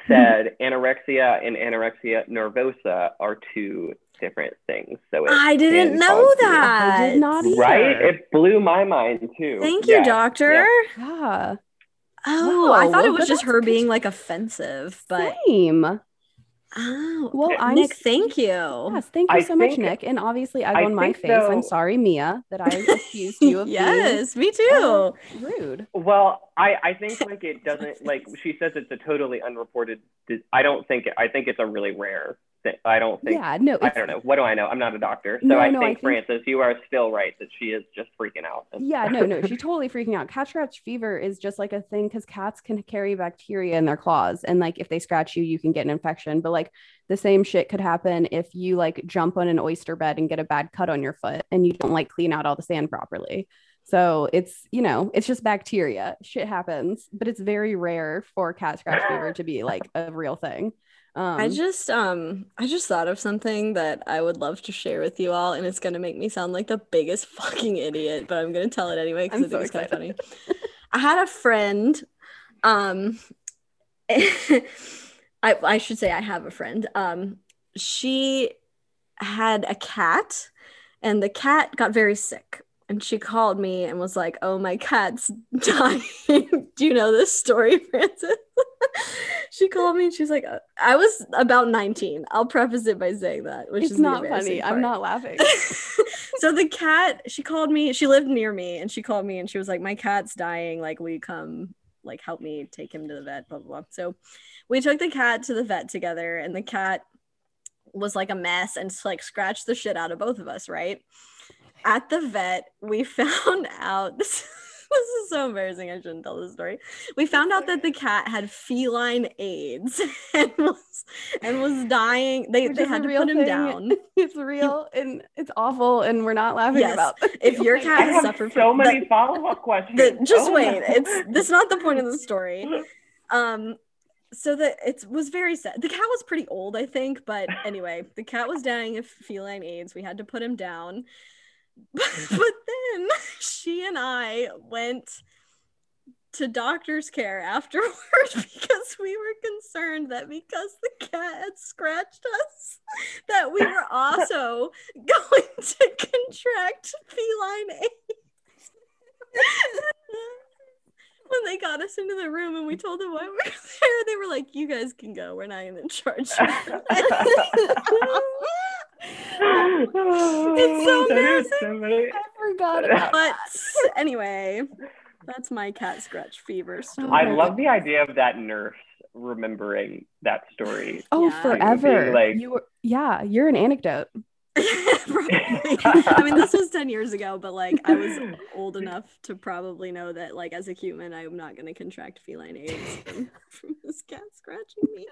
said mm-hmm. anorexia and anorexia nervosa are two different things. So it I didn't know that. I did not either. Right? It blew my mind too. Thank you, Yeah. doctor. Yeah. Oh, I Wow, thought it was just her being like offensive, but Same. Oh, Well. I'm Nick. Thank you. Yes, thank you I so much, Nick. And obviously, egg I on my think, face. I'm sorry, Mia, that I accused you of this. yes, me oh, too. Oh. rude. Well, I, I think like it doesn't like she says it's a totally unreported. I don't think it, I think it's a really rare I don't think. Yeah, no, I don't know. What do I know? I'm not a doctor, so No, I, no, I think, think- Frances, you are still right that she is just freaking out. yeah, no, no, she's totally freaking out. Cat scratch fever is just like a thing because cats can carry bacteria in their claws, and like if they scratch you, you can get an infection. But like the same shit could happen if you like jump on an oyster bed and get a bad cut on your foot, and you don't like clean out all the sand properly. So it's you know it's just bacteria. Shit happens, but it's very rare for cat scratch fever to be like a real thing. Um, I just um I just thought of something that I would love to share with you all, and it's gonna make me sound like the biggest fucking idiot, but I'm gonna tell it anyway because I think so it's kind of funny. I had a friend, um, I I should say I have a friend. Um, she had a cat, and the cat got very sick. And she called me and was like, "Oh, my cat's dying. Do you know this story, Frances?" she called me and she's like, "I was about 19." I'll preface it by saying that, which it's is not funny. I'm not laughing. so the cat, she called me. She lived near me, and she called me and she was like, "My cat's dying. Like, will you come? Like, help me take him to the vet." Blah blah blah. So we took the cat to the vet together, and the cat was like a mess and like scratched the shit out of both of us. Right at the vet, we found out this. This is so embarrassing. I shouldn't tell this story. We found out that the cat had feline AIDS and was and was dying. They, Which they had to put him down. it's real and it's awful, and we're not laughing Yes. about. If your cat I has suffered so from many follow-up questions. the, just Oh wait it's that's not the point of the story um so that it was very sad the cat was pretty old i think but anyway the cat was dying of feline aids we had to put him down but then she and i went to doctor's care afterwards because we were concerned that because the cat had scratched us that we were also going to contract feline aids when they got us into the room and we told them why we were there, they were like, "You guys can go. We're not even in charge." It's so embarrassing. I forgot about but anyway, that's my cat scratch fever oh story. I love the idea of that nurse remembering that story. Oh, Yeah. forever. Like- you were, yeah, you're an anecdote. I mean, this was 10 years ago, but like I was old enough to probably know that, like, as a human, I'm not going to contract feline AIDS from, from this cat scratching me.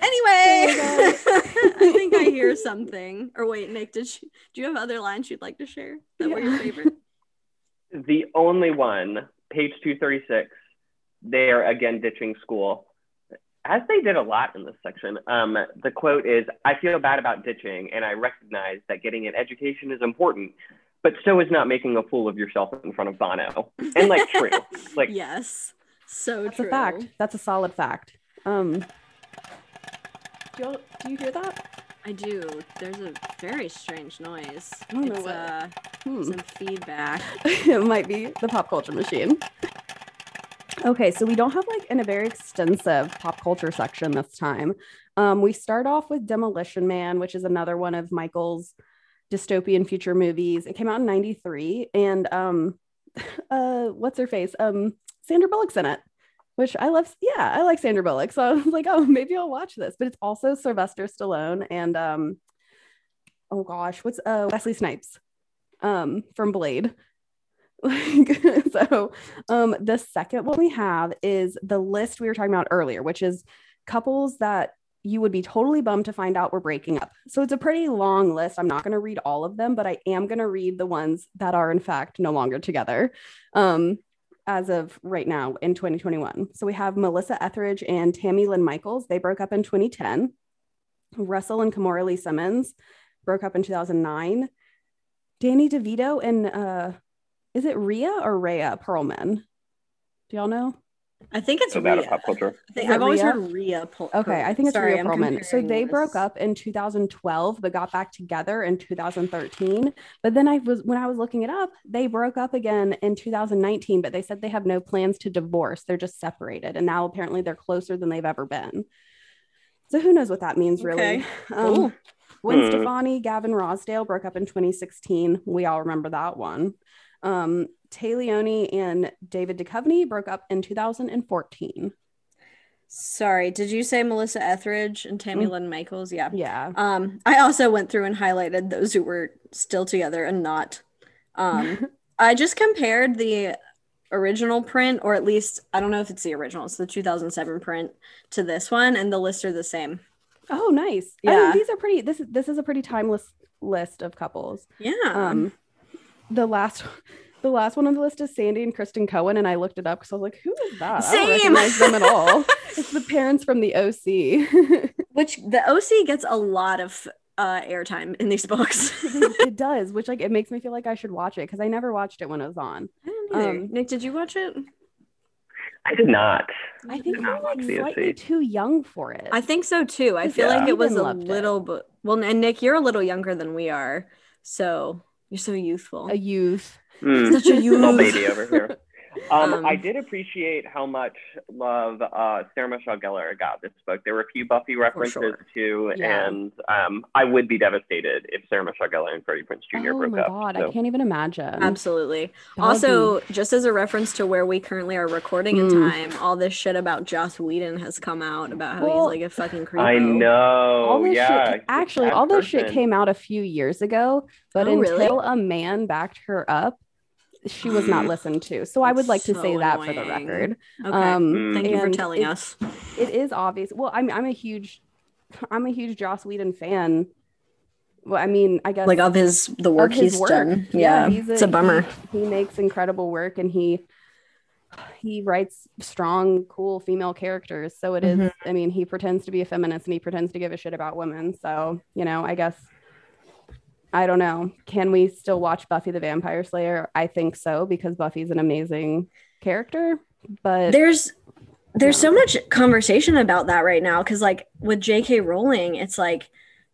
Anyway, I think I hear something. Or wait, Nick, did you, do you have other lines you'd like to share that were your favorite? The only one, page 236, they are again ditching school. As they did a lot in this section, um, the quote is I feel bad about ditching, and I recognize that getting an education is important, but so is not making a fool of yourself in front of Bono. And like, true. Like, yes, so That's true. a fact. That's a solid fact. Um, do you, do you hear that? I do. There's a very strange noise. I don't know It's what- uh, Hmm. some feedback. it might be the pop culture machine. Okay, so we don't have like in a very extensive pop culture section this time. Um, we start off with Demolition Man, which is another one of Michael's dystopian future movies. It came out in 93 and um uh what's her face? Um Sandra Bullock's in it, which I love. Yeah, I like Sandra Bullock. So I was like, oh, maybe I'll watch this. But it's also Sylvester Stallone and um oh gosh, what's uh Wesley Snipes um from Blade. Like, so um the second one we have is the list we were talking about earlier, which is couples that you would be totally bummed to find out we're breaking up. So it's a pretty long list. I'm not going to read all of them, but I am going to read the ones that are in fact no longer together. Um as of right now in 2021. So we have Melissa Etheridge and Tammy Lynn Michaels. They broke up in 2010. Russell and Kimora Lee Simmons broke up in 2009. Danny DeVito and uh, is it Rhea or Rhea Perlman? Do y'all know? I think it's so bad at Rhea. pop culture. I think, I've always Rhea? heard Rhea. Pol- Okay, I think it's Sorry, Rhea I'm Perlman. So they this. broke up in 2012, but got back together in 2013. But then I was when I was looking it up, they broke up again in 2019. But they said they have no plans to divorce; they're just separated, and now apparently they're closer than they've ever been. So who knows what that means, really? Okay. Um, Cool. Gwen Hmm. Stefani, Gavin Rossdale broke up in 2016. We all remember that one. Um, Téa Leoni and David Duchovny broke up in 2014. Sorry, did you say Melissa Etheridge and Tammy Mm. Lynn Michaels? Yeah. Yeah. Um, I also went through and highlighted those who were still together and not. Um, I just compared the original print, or at least I don't know if it's the original, it's the 2007 print to this one, and the lists are the same. Oh, nice. I Yeah. mean, these are pretty. This is this is a pretty timeless list of couples. Yeah. Um, the last. The last one on the list is Sandy and Kirsten Cohen, and I looked it up because I was like, "Who is that? I don't Same. recognize them at all." it's the parents from the OC. Which the OC gets a lot of uh, airtime in these books. it does, which like it makes me feel like I should watch it because I never watched it when it was on. I don't either. Um, Nick, did you watch it? I did not. I think did we're like slightly too young for it. I think so too. I Because feel like it was a loved it. little bit. Well, and Nick, you're a little younger than we are, so you're so youthful. a youth. Hmm. Such a Little youth. baby over here. Um, Um, I did appreciate how much love uh, Sarah Michelle Gellar got this book. There were a few Buffy references sure. too, Yeah. and um, I would be devastated if Sarah Michelle Gellar and Freddie Prinze Jr. oh broke my up. god, so. I can't even imagine. Absolutely. That would Also, just as a reference to where we currently are recording in Mm. time, all this shit about Joss Whedon has come out about how Well, he's like a fucking creep. I know. all this yeah, shit actually all this shit came out a few years ago, but Oh, really? until a man backed her up, she was not listened to. So I would like to so say that for the record. Okay. Um Mm. Thank you for telling it- us. It is obvious. Well, I'm I'm a huge I'm a huge Joss Whedon fan. Well, I mean, I guess Like of his the work his he's work. done. Yeah, he's it's a bummer. He, he makes incredible work and he he writes strong, cool female characters. So it is. Mhm. I mean, he pretends to be a feminist and he pretends to give a shit about women. So you know, I guess I don't know. Can we still watch Buffy the Vampire Slayer? I think so because Buffy's an amazing character. But There's there's Yeah. so much conversation about that right now because like with J.K. Rowling, it's like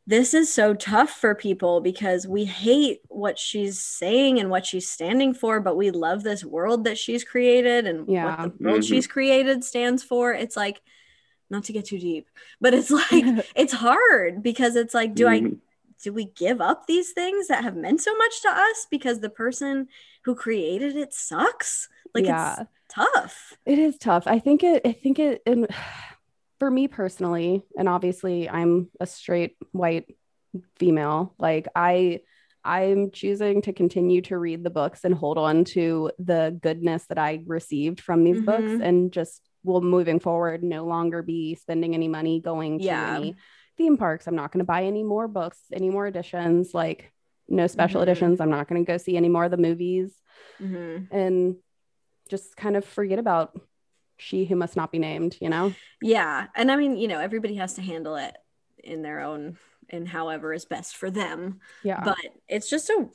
this is so tough for people because we hate what she's saying and what she's standing for, but we love this world that she's created and Yeah. what the world Mhm. she's created stands for. It's like not to get too deep, but it's like it's hard because it's like, do I Mhm. Do we give up these things that have meant so much to us because the person who created it sucks? Like yeah. it's tough. It is tough. I think it. I think it. And for me personally, and obviously, I'm a straight white female. Like I, I'm choosing to continue to read the books and hold on to the goodness that I received from these books, Mhm. and just will moving forward no longer be spending any money going to Yeah. any theme parks. I'm not going to buy any more books, any more editions. Like no special Mhm. editions. I'm not going to go see any more of the movies Mhm. and just kind of forget about she who must not be named, you know? Yeah. And I mean, you know, everybody has to handle it in their own and however is best for them. Yeah. But it's just a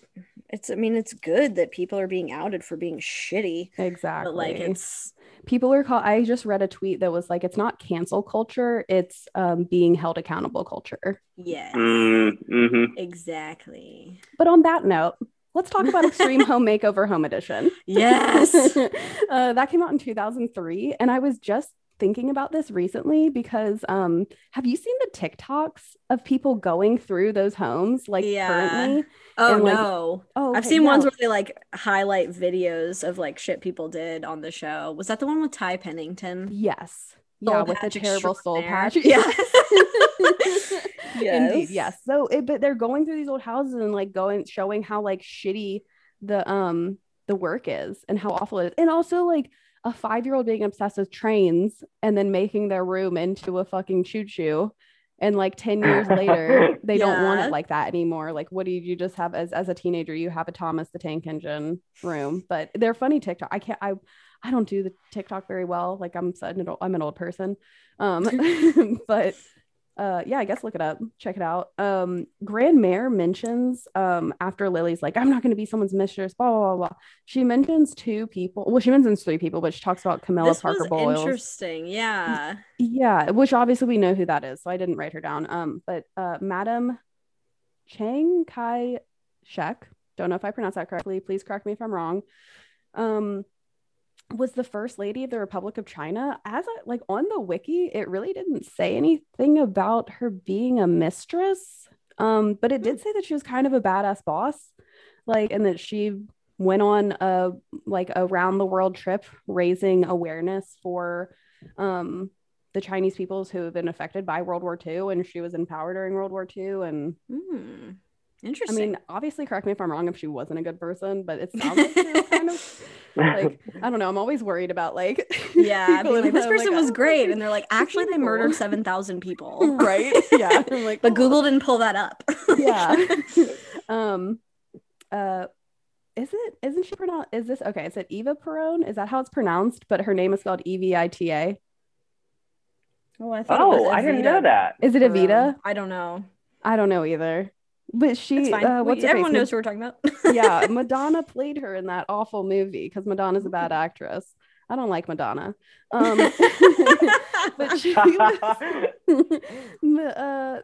it's I mean, it's good that people are being outed for being shitty. exactly. But like it's people are called I just read a tweet that was like it's not cancel culture, it's um, being held accountable culture. yes. Mm, mhm. Exactly. But on that note, let's talk about Extreme Home Makeover Home Edition. Yes. uh, that came out in 2003 and I was just thinking about this recently because um have you seen the TikToks of people going through those homes like Yeah. currently? oh And, like, no. Oh, I've seen yeah. ones where they like highlight videos of like shit people did on the show. Was that the one with Ty Pennington? Yes. Soul yeah, with the terrible soul patch. Yes. Indeed, Yes. yes. So, it, but they're going through these old houses and like going, showing how like shitty the um the work is and how awful it is, and also like a five year old being obsessed with trains and then making their room into a fucking choo choo. And like 10 years later, they don't want it like that anymore. Like, what do you, you just have as, as a teenager? You have a Thomas the Tank Engine room, but they're funny TikTok. I can't, I, I don't do the TikTok very well. Like I'm an old, I'm an old person. Um, but uh, yeah, I guess look it up, check it out. Um, Grandmère mentions um after Lilly's like, I'm not going to be someone's mistress, blah, blah blah blah. She mentions two people. Well, she mentions three people, but she talks about Camilla This Parker was Bowles. interesting. Yeah. Yeah, which obviously we know who that is, so I didn't write her down. Um, but uh, Madam Chiang Kai Shek, don't know if I pronounced that correctly. Please correct me if I'm wrong. Um, was the first lady of the Republic of China. As I, like on the wiki, it really didn't say anything about her being a mistress. Um, but it did say that she was kind of a badass boss, like, and that she went on a like around the world trip raising awareness for um the Chinese peoples who have been affected by World War II, and she was in power during World War II. And Hmm. I mean, obviously, correct me if I'm wrong if she wasn't a good person, but it sounds like she was kind of like I don't know. I'm always worried about like yeah, people like, this person I was don't great, and they're like, actually, they evil." murdered seven thousand people. right? Yeah, I'm like, But "Oh." Google didn't pull that up. yeah. um, uh, is it? Isn't she pronounced? Is this okay? Is it Eva Perón? Is that how it's pronounced? But her name is spelled E V I T A. Oh, I thought it was Oh, I didn't know that. Is it Perón. Evita? I don't know. I don't know either. But she, fine. uh, what's everyone knows who we're talking about. yeah, Madonna played her in that awful movie because Madonna's a bad actress. I don't like Madonna. Um, but she was, uh,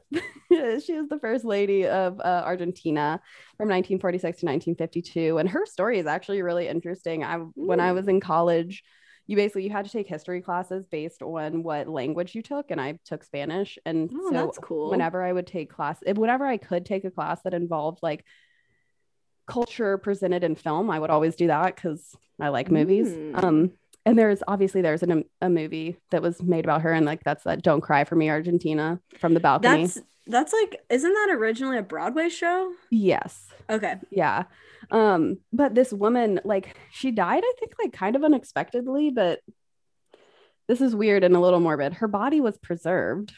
she was the first lady of uh, Argentina from 1946 to 1952, and her story is actually really interesting. I when I was in college, you basically you had to take history classes based on what language you took, and I took Spanish, and Oh, so that's cool. whenever I would take class, whenever I could take a class that involved like culture presented in film, I would always do that because I like movies. Mm. Um, and there's obviously there's an, a movie that was made about her, and like that's that "Don't Cry for Me, Argentina" from the balcony. That's that's like, isn't that originally a Broadway show? yes, Okay. yeah. Um, but this woman, like, she died, I think, like kind of unexpectedly, but this is weird and a little morbid. Her body was preserved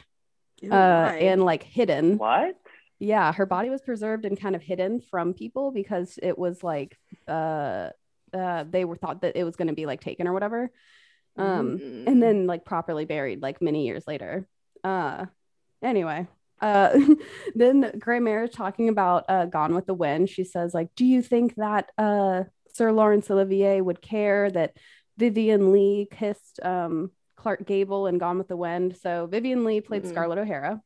Ew, uh, why? and like hidden. What? yeah her body was preserved and kind of hidden from people because it was like uh uh they were thought that it was going to be like taken or whatever um Mm. and then like properly buried like many years later uh anyway uh then Grandmère is talking about uh gone with the wind she says like do you think that uh sir laurence olivier would care that vivien leigh kissed um clark gable and gone with the wind so vivien leigh played Mhm. scarlett o'hara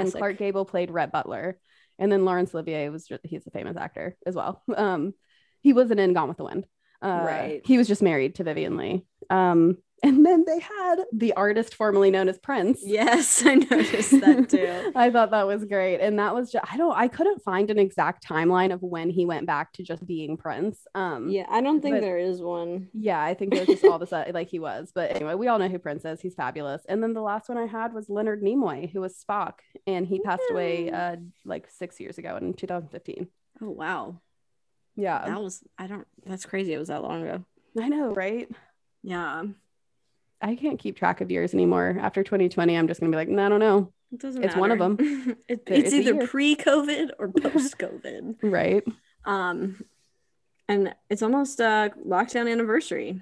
and Clark Gable played Rhett Butler, and then Laurence Olivier was he's a famous actor as well. Um, he wasn't in Gone with the Wind. Uh, Right. He was just married to Vivien Leigh. Um, and then they had the artist formerly known as Prince. Yes, I noticed that too. I thought that was great, and that was just I don't I couldn't find an exact timeline of when he went back to just being Prince. Um, Yeah, I don't think But- there is one. yeah, I think it was just all of a sudden like he was. But anyway, we all know who Prince is. He's fabulous. And then the last one I had was Leonard Nimoy, who was Spock, and he passed away uh like six years ago in 2015. Oh wow, Yeah, that was I don't. That's crazy. It was that long ago. I know, right? Yeah, I can't keep track of years anymore. After 2020, I'm just gonna be like, no, I don't know. it doesn't. It's one of them. it, There it's either pre-COVID or post-COVID. Right? um, and it's almost a lockdown anniversary.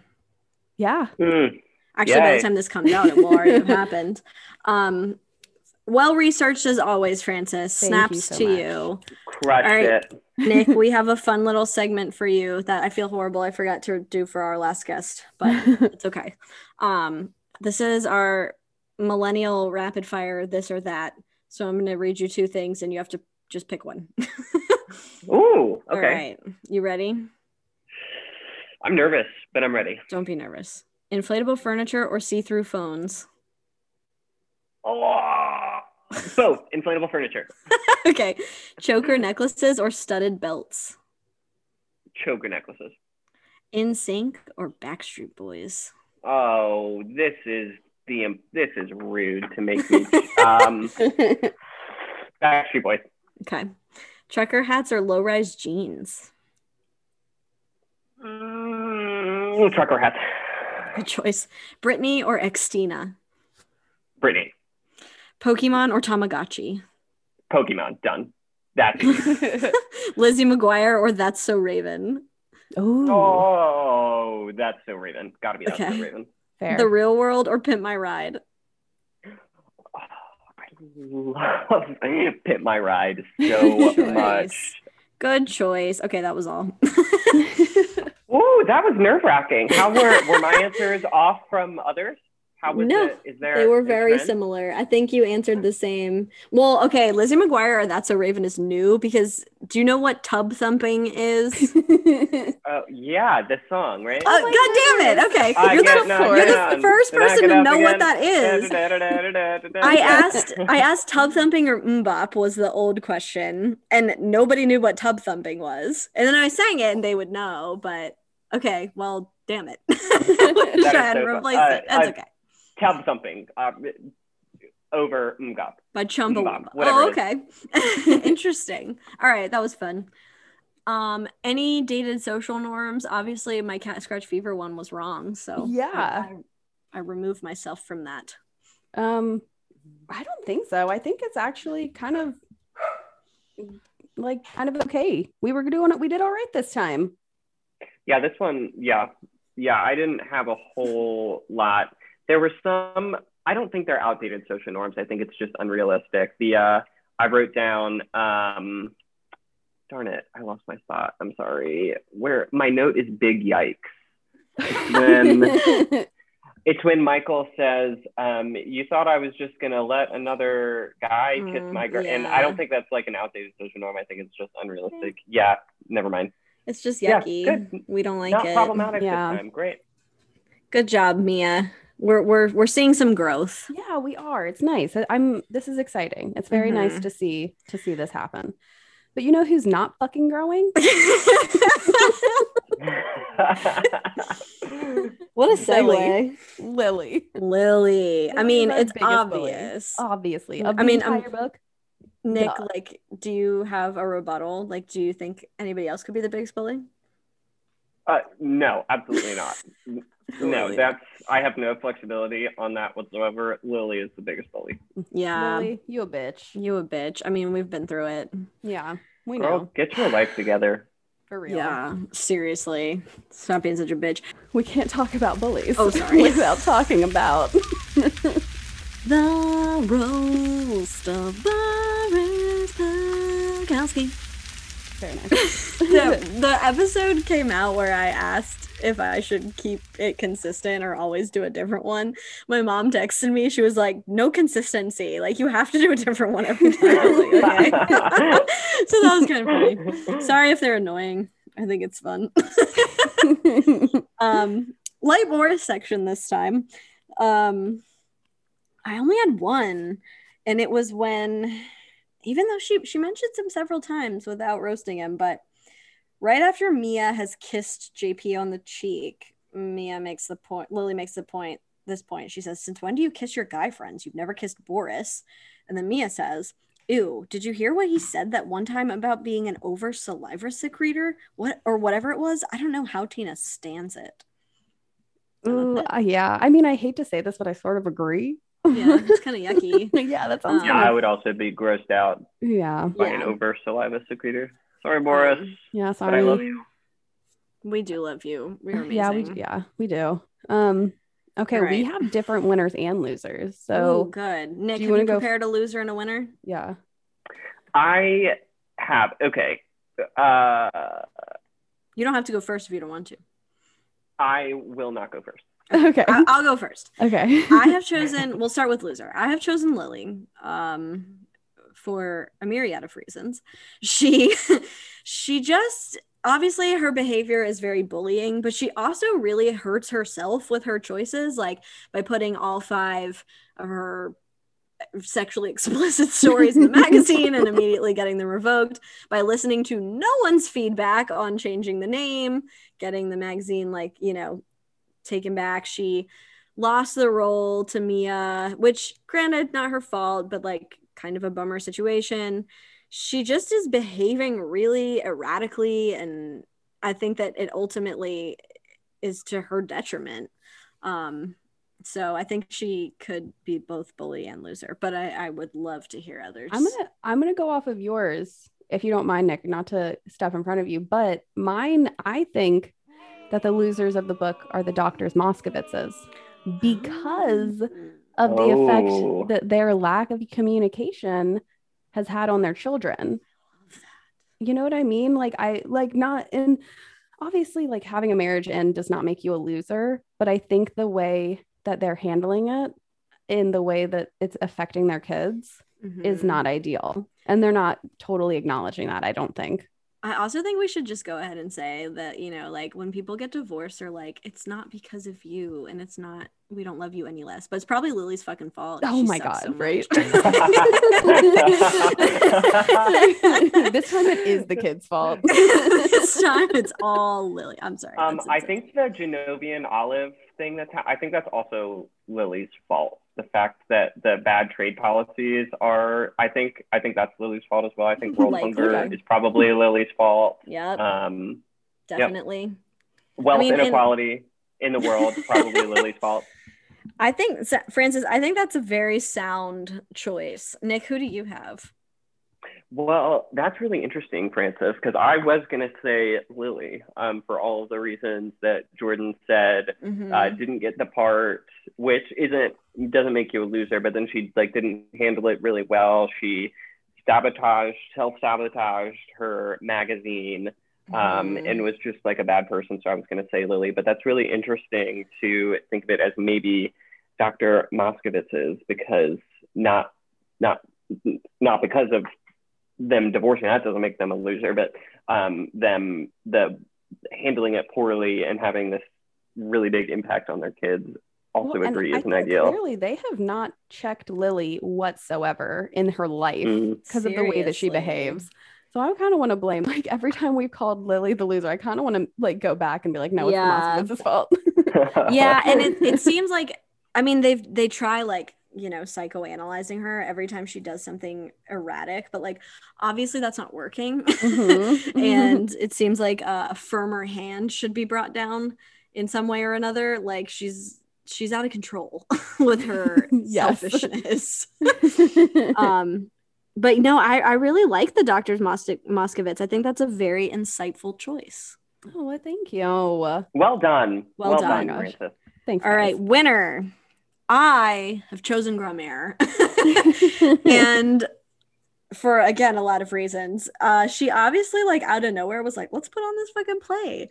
Yeah. Mm. Actually, by the time this comes out, it will already have happened. Um, well researched as always, Frances. Thank you Snaps so to much. you. Crushed All right. it. Nick, we have a fun little segment for you that I feel horrible I forgot to do for our last guest, but it's okay. Um, this is our millennial rapid fire this or that. So I'm going to read you two things and you have to just pick one. Ooh, All okay. right. You ready? I'm nervous, but I'm ready. Don't be nervous. Inflatable furniture or see through phones? Oh, both inflatable furniture, okay. Choker necklaces or studded belts? choker necklaces. NSYNC or Backstreet Boys? Oh, this is the this is rude to make me. um, Backstreet Boys. Okay. Trucker hats or low rise jeans? Mm, trucker hats. Good choice. Britney or Xtina? Britney. Pokemon or Tamagotchi? Pokemon. Done. That's. Lizzie McGuire or That's So Raven? oh, oh, that's so Raven. Gotta be that's Okay. so Raven. fair. The Real World or Pimp My Ride? Oh, I love Pimp My Ride so much. Good choice. Okay, that was all. Ooh, that was nerve wracking. How were were my answers off from others? How was No, it? Is there? They were very trend? similar. I think you answered the same. Well, okay, Lizzie McGuire, That's a Raven is new because do you know what tub thumping is? Oh yeah, the song, right? Uh, God damn it. Okay. I you're get the, knocked you're the down, first person to up know what that is. I asked I asked tub thumping or MMMBop was the old question, and nobody knew what tub thumping was. And then I sang it and they would know, but okay, well, damn it. Try and so fun. replace Uh, it. That's I- okay. Tub something uh, over MMMBop. By Chumbawamba. Oh, okay. Interesting. All right, that was fun. Um, any dated social norms? Obviously, my cat scratch fever one was wrong, so Yeah. I, I, I removed myself from that. Um, I don't think so. I think it's actually kind of like kind of okay. We were doing it. We did all right this time. Yeah, this one, yeah. Yeah, I didn't have a whole lot. There were some, I don't think they're outdated social norms. I think it's just unrealistic. The, uh, I wrote down, um, darn it, I lost my spot. I'm sorry. Where my note is big yikes. When- It's when Michael says, um, "You thought I was just gonna let another guy kiss Mm, my girl," and. I don't think that's like an outdated social norm. I think it's just unrealistic. Yeah, never mind. It's just Yeah, yucky. good. we don't like Not it. problematic Yeah. this time. Great. Good job, Mia. We're we're we're seeing some growth. yeah, we are. It's nice. I'm. This is exciting. It's very nice Mhm. to see to see this happen. But you know who's not fucking growing? what a Lilly. segue. Lilly. Lilly. I mean, it's biggest bully. obvious. Obviously. I Of the mean, I'm- entire book. Nick, Duh. like, do you have a rebuttal? Like, do you think anybody else could be the biggest bully? uh, no, absolutely not. No, Absolutely. that's I have no flexibility on that whatsoever. Lilly is the biggest bully. Yeah. Lilly, you a bitch. You a bitch. I mean, we've been through it. Yeah, we Girl, know get your life together. for real. Yeah. Seriously. Stop being such a bitch. we can't talk about bullies. Oh, sorry. without talking about. The roast of Boris Pelkowski. Very nice. the, the episode came out where I asked if I should keep it consistent or always do a different one. My mom texted me. She was like, "No consistency. Like you have to do a different one every time." Like, okay. so that was kind of funny. Sorry if they're annoying. I think it's fun. um, light Boris section this time. Um, I only had one, and it was when, even though she she mentioned him several times without roasting him, but right after Mia has kissed JP on the cheek, Mia makes the point. Lily makes the point. This point, she says, "Since when do you kiss your guy friends? You've never kissed Boris." And then Mia says, Ew, did you hear what he said that one time about being an over saliva secretor? What or whatever it was? I don't know how Tina stands it. Ooh, uh, yeah. I mean, I hate to say this, but I sort of agree. Yeah, it's kind of yucky. yeah, that sounds Um, Yeah, kind I would also be grossed out Yeah. by an over saliva secretor. Sorry, Boris. Um, Yeah. but I love Sorry. you. We do love you. We're amazing. Yeah, we yeah we do. Um. Okay, All we have different winners and losers. So So good. Nick, do you have wanna you go- prepared a loser and a winner? yeah. I have okay. Uh, You don't have to go first if you don't want to. I will not go first. Okay. I- I'll go first. okay. I have chosen. We'll start with loser. I have chosen Lilly. Um, for a myriad of reasons. She, she just obviously her behavior is very bullying, but she also really hurts herself with her choices, like by putting all five of her sexually explicit stories in the magazine and immediately getting them revoked by listening to no one's feedback on changing the name, getting the magazine like, you know, taken back. She lost the role to Mia, which granted not her fault, but like kind of a bummer situation. She just is behaving really erratically and I think that it ultimately is to her detriment. Um so I think she could be both bully and loser, but I, I would love to hear others. I'm gonna I'm gonna go off of yours if you don't mind, Nick. Not to step in front of you, but mine. I think that the losers of the book are the doctors Moskowitzes because of the Oh. effect that their lack of communication has had on their children. You know what I mean? Like I like not and obviously like having a marriage end does not make you a loser, but I think the way that they're handling it in the way that it's affecting their kids is Mhm. not ideal. And they're not totally acknowledging that, I don't think. I also think we should just go ahead and say that, you know, like when people get divorced, they're like, it's not because of you and it's not, we don't love you any less, but it's probably Lilly's fucking fault. Oh She my God, so right? this time it is the kid's fault. this time it's all Lilly. I'm sorry. Um, I think the Genovian olive thing that's ha- I think that's also Lilly's fault. The fact that the bad trade policies are, I think, I think that's Lilly's fault as well. I think world hunger Okay. is probably Lilly's fault. Yep, Um, definitely. wealth mean, and- inequality in the world probably Lilly's fault. I think, Frances, I think that's a very sound choice. Nick, who do you have? Well, that's really interesting, Frances, because I was going to say Lilly um, for all of the reasons that Jordan said. Mhm. Uh, didn't get the part, which isn't doesn't make you a loser, but then she like didn't handle it really well. She sabotaged, self sabotaged her magazine, um, Mhm. and was just like a bad person. So I was going to say Lilly, but that's really interesting to think of it as maybe Dr. Moskowitz's because not not not because of them divorcing that doesn't make them a loser, but um, them the handling it poorly and having this really big impact on their kids also Well, agree I isn't ideal. Clearly, they have not checked Lilly whatsoever in her life Mm. because of the way that she behaves. So I kind of want to blame, like every time we've called Lilly the loser, I kind of want to like go back and be like, no, it's Yeah. the Moskowitz's fault. yeah and it, it seems like i mean they've they try like you know psychoanalyzing her every time she does something erratic but like obviously that's not working Mhm. and it seems like a, a firmer hand should be brought down in some way or another like she's she's out of control with her selfishness um but no i i really like the doctor's Mostic- moskowitz i think that's a very insightful choice oh, well, thank you. well done. Well Well, done. done, Gosh. Thanks. all right guys. winner i have chosen Grandmère and for again a lot of reasons uh she obviously like out of nowhere was like let's put on this fucking play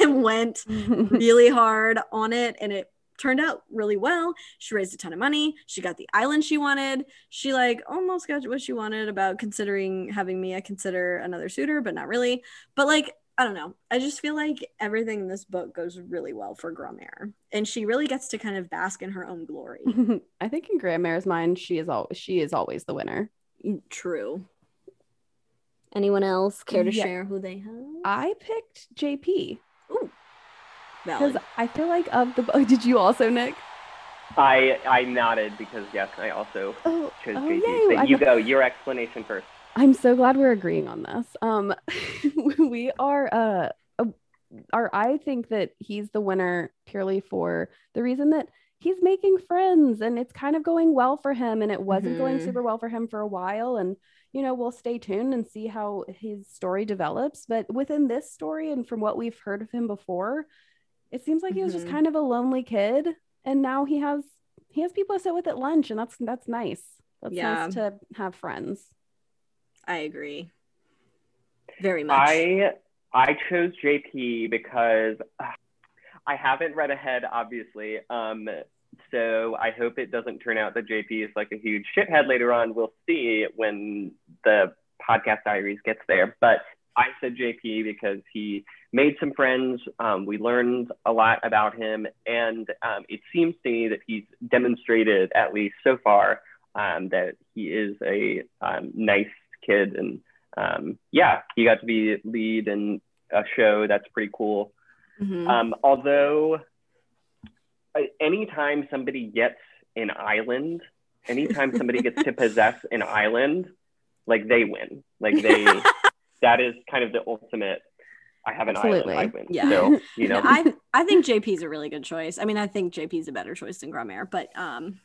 and went really hard on it and it turned out really well. She raised a ton of money. She got the island she wanted. She like almost got what she wanted about considering having mia consider another suitor but not really. But like i don't know. I just feel like everything in this book goes really well for Grandmère and she really gets to kind of bask in her own glory. I think in Grandmère's mind, she is always she is always the winner. Mm, true. Anyone else care to Yeah. share who they have? I picked JP because I feel like of the. Oh, did you also, Nick? I I nodded because yes, I also Oh, chose oh, yay. But you go. Your explanation first. I'm so glad we're agreeing on this. Um, we are. Uh, uh, are I think that he's the winner purely for the reason that he's making friends and it's kind of going well for him, and it wasn't going Mhm. super well for him for a while, and you know we'll stay tuned and see how his story develops. But within this story and from what we've heard of him before, it seems like he was just Mhm. kind of a lonely kid, and now he has he has people to sit with at lunch, and that's that's nice. That's Yeah. nice to have friends. I agree. Very much. I I chose JP because uh, I haven't read ahead, obviously. Um, so I hope it doesn't turn out that JP is like a huge shithead later on. We'll see when the podcast diaries gets there. But I said JP because he made some friends. Um, we learned a lot about him, and um, it seems to me that he's demonstrated, at least so far, um, that he is a um, nice kid and um, yeah, he got to be lead in a show. That's pretty cool. Mhm. Um, although, uh, anytime somebody gets an island, anytime somebody gets to possess an island, like they win. Like they, that is kind of the ultimate. I have an Absolutely. island, I win. Yeah. So you know, I I think JP's a really good choice. I mean, I think JP's a better choice than Grandmère, but um,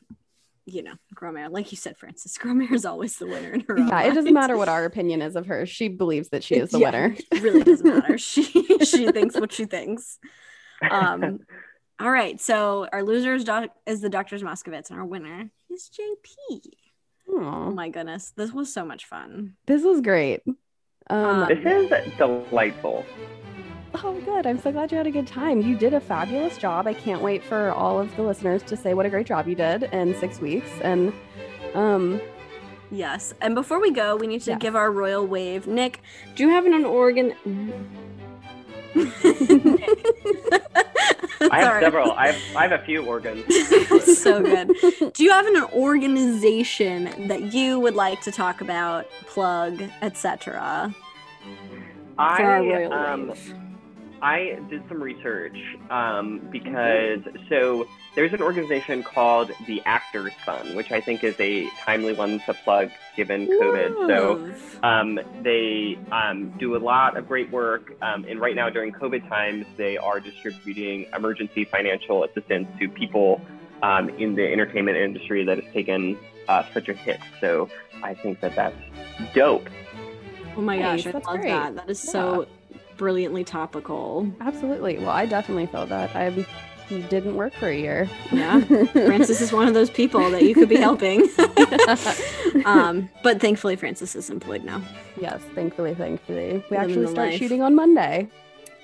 you know, Grandmère, like you said, Frances, Grandmère is always the winner in her own Yeah, it doesn't matter what our opinion is of her. She believes that she is the Yeah, winner. It really doesn't matter. She she thinks what she thinks. Um, all right. So our loser is, doc- is the Doctor's Moskowitz, and our winner is JP. Oh my goodness, this was so much fun. this was great. Um, this is delightful. Oh, good. I'm so glad you had a good time. You did a fabulous job. I can't wait for all of the listeners to say what a great job you did in six weeks. And um, Yes. And before we go, we need to Yes. give our royal wave. Nick, do you have an organ? I have several. I have I have a few organs. so good. Do you have an organization that you would like to talk about, plug, etc. I um. I did some research um, because so there's an organization called the Actors Fund, which I think is a timely one to plug given COVID. So um, they um, do a lot of great work, um, and right now during COVID times, they are distributing emergency financial assistance to people um, in the entertainment industry that has taken uh, such a hit. So I think that that's dope. Oh my Nice, gosh, I that's love great. that. That is so brilliantly topical. absolutely. Well, I definitely felt that. I didn't work for a year. Yeah. Frances is one of those people that you could be helping. um, but thankfully, Frances is employed now. yes, thankfully, thankfully. We Living actually start life. shooting on Monday.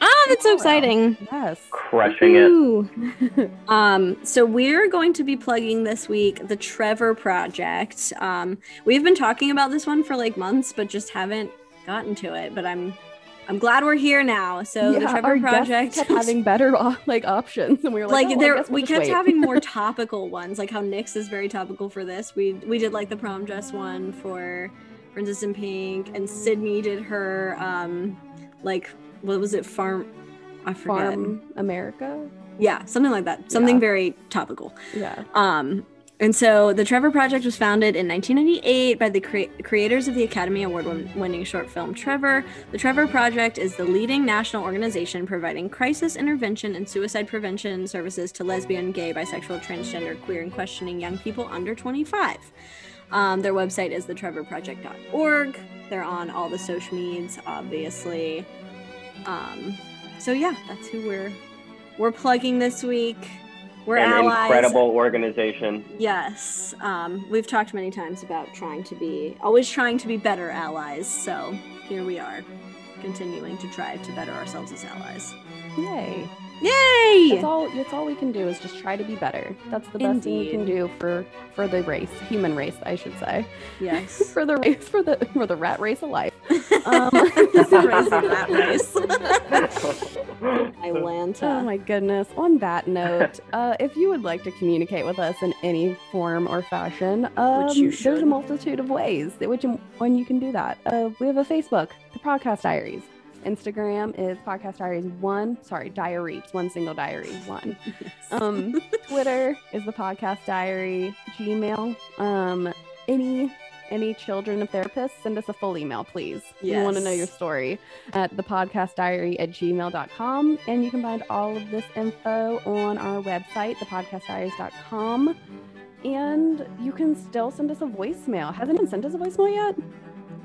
Ah, that's so exciting. Yes. Crushing it. Um, so we're going to be plugging this week the Trevor Project. Um, we've been talking about this one for like months, but just haven't gotten to it. But I'm I'm glad we're here now. So the Trevor Project kept having better uh, like options, and we were like, like oh, there we'll we kept wait. having more topical ones like how Nyx is very topical for this we we did like the prom dress one for princess in pink and sydney did her um like what was it farm i forget Farm America. yeah something like that something Yeah. very topical Yeah. um and so the Trevor Project was founded in 1998 by the crea- creators of the Academy Award winning short film Trevor. The Trevor Project is the leading national organization providing crisis intervention and suicide prevention services to lesbian, gay, bisexual, transgender, queer, and questioning young people under 25. Um, their website is thetrevorproject.org. They're on all the social medias, obviously. Um, so yeah, that's who we're we're plugging this week. We're An allies. incredible organization. Yes. Um, we've talked many times about trying to be, always trying to be better allies. So here we are, continuing to try to better ourselves as allies. Yay. Yay! That's all. That's all we can do is just try to be better. That's the best thing we can do for for the race, human race, I should say, Yes. for the race, for the for the rat race of life. Um, This is raising that race. Atlanta. Oh my goodness. On that note, uh, if you would like to communicate with us in any form or fashion, um, there's a multitude of ways that which when you can do that. Uh, we have a Facebook, the Podcast Diaries. Instagram is Podcast Diaries One. Sorry, Diaries One single diary one. Um, Twitter is the Podcast Diary. Gmail. Um, any any children of therapists, send us a full email, please. We want to know your story at thepodcastdiary at gmail.com. And you can find all of this info on our website, thepodcastdiaries.com. And you can still send us a voicemail. Hasn't anyone sent us a voicemail yet?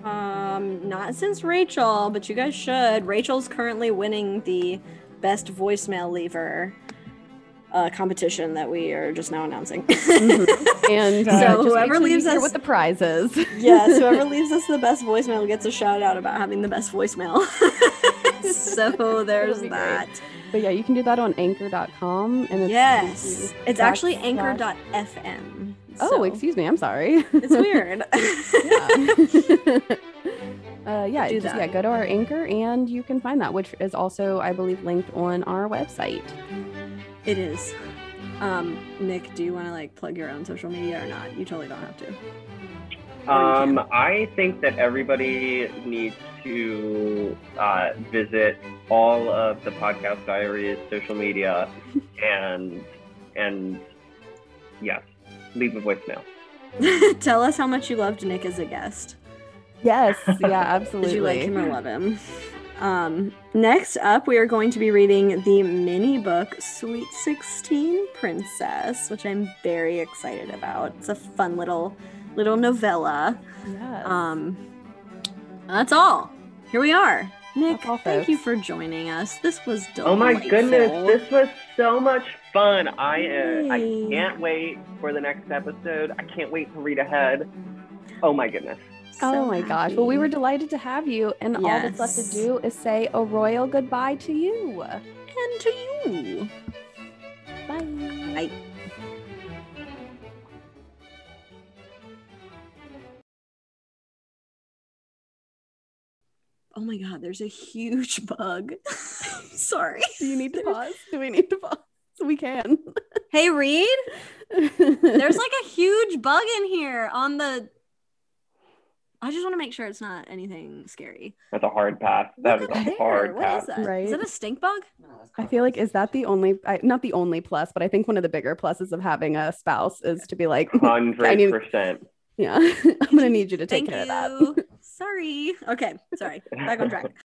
Um, not since Rachel, but you guys should. Rachel's currently winning the best voicemail lever uh, competition that we are just now announcing. And uh, So just whoever leaves us- what the prize is. yes, whoever leaves us the best voicemail gets a shout out about having the best voicemail. so there's be great. that. But yeah, you can do that on anchor.com. And it's Yes, it's actually backslash- anchor.fm. Oh, so excuse me. I'm sorry. It's weird. yeah. uh, yeah, Do just that. yeah, go to our anchor and you can find that, which is also, I believe, linked on our website. It is. Um, Nick, do you want to like plug your own social media or not? You totally don't have to. Um, I think that everybody needs to uh, visit all of the podcast diaries social media and and yes, leave a voicemail. Tell us how much you loved Nick as a guest. Yes, yeah, absolutely. Did you like him or love him? Um, next up, we are going to be reading the mini book Sweet 16 Princess, which I'm very excited about. It's a fun little little novella. Yes. Um, that's all. Here we are. Nick, all, thank you for joining us. This was delightful. Oh my goodness, this was so much fun. I uh, I can't wait for the next episode. I can't wait to read ahead. Oh my goodness. Oh So my gosh. Well, we were delighted to have you. And all that's left to do is say a royal goodbye to you. and to you. Bye. Bye. Oh my god, there's a huge bug. Sorry. Do you need to pause? Do we need to pause? We can. Hey Reed, there's like a huge bug in here on the I just want to make sure it's not anything scary. That's a hard pass. That is Look a up there. hard What pass. is that? Is Right. it a stink bug? I feel like is that the only I, not the only plus, but I think one of the bigger pluses of having a spouse is to be like, Hundred need- percent. yeah, I'm gonna need you to take Thank care of that. Sorry. Okay, sorry. Back on track.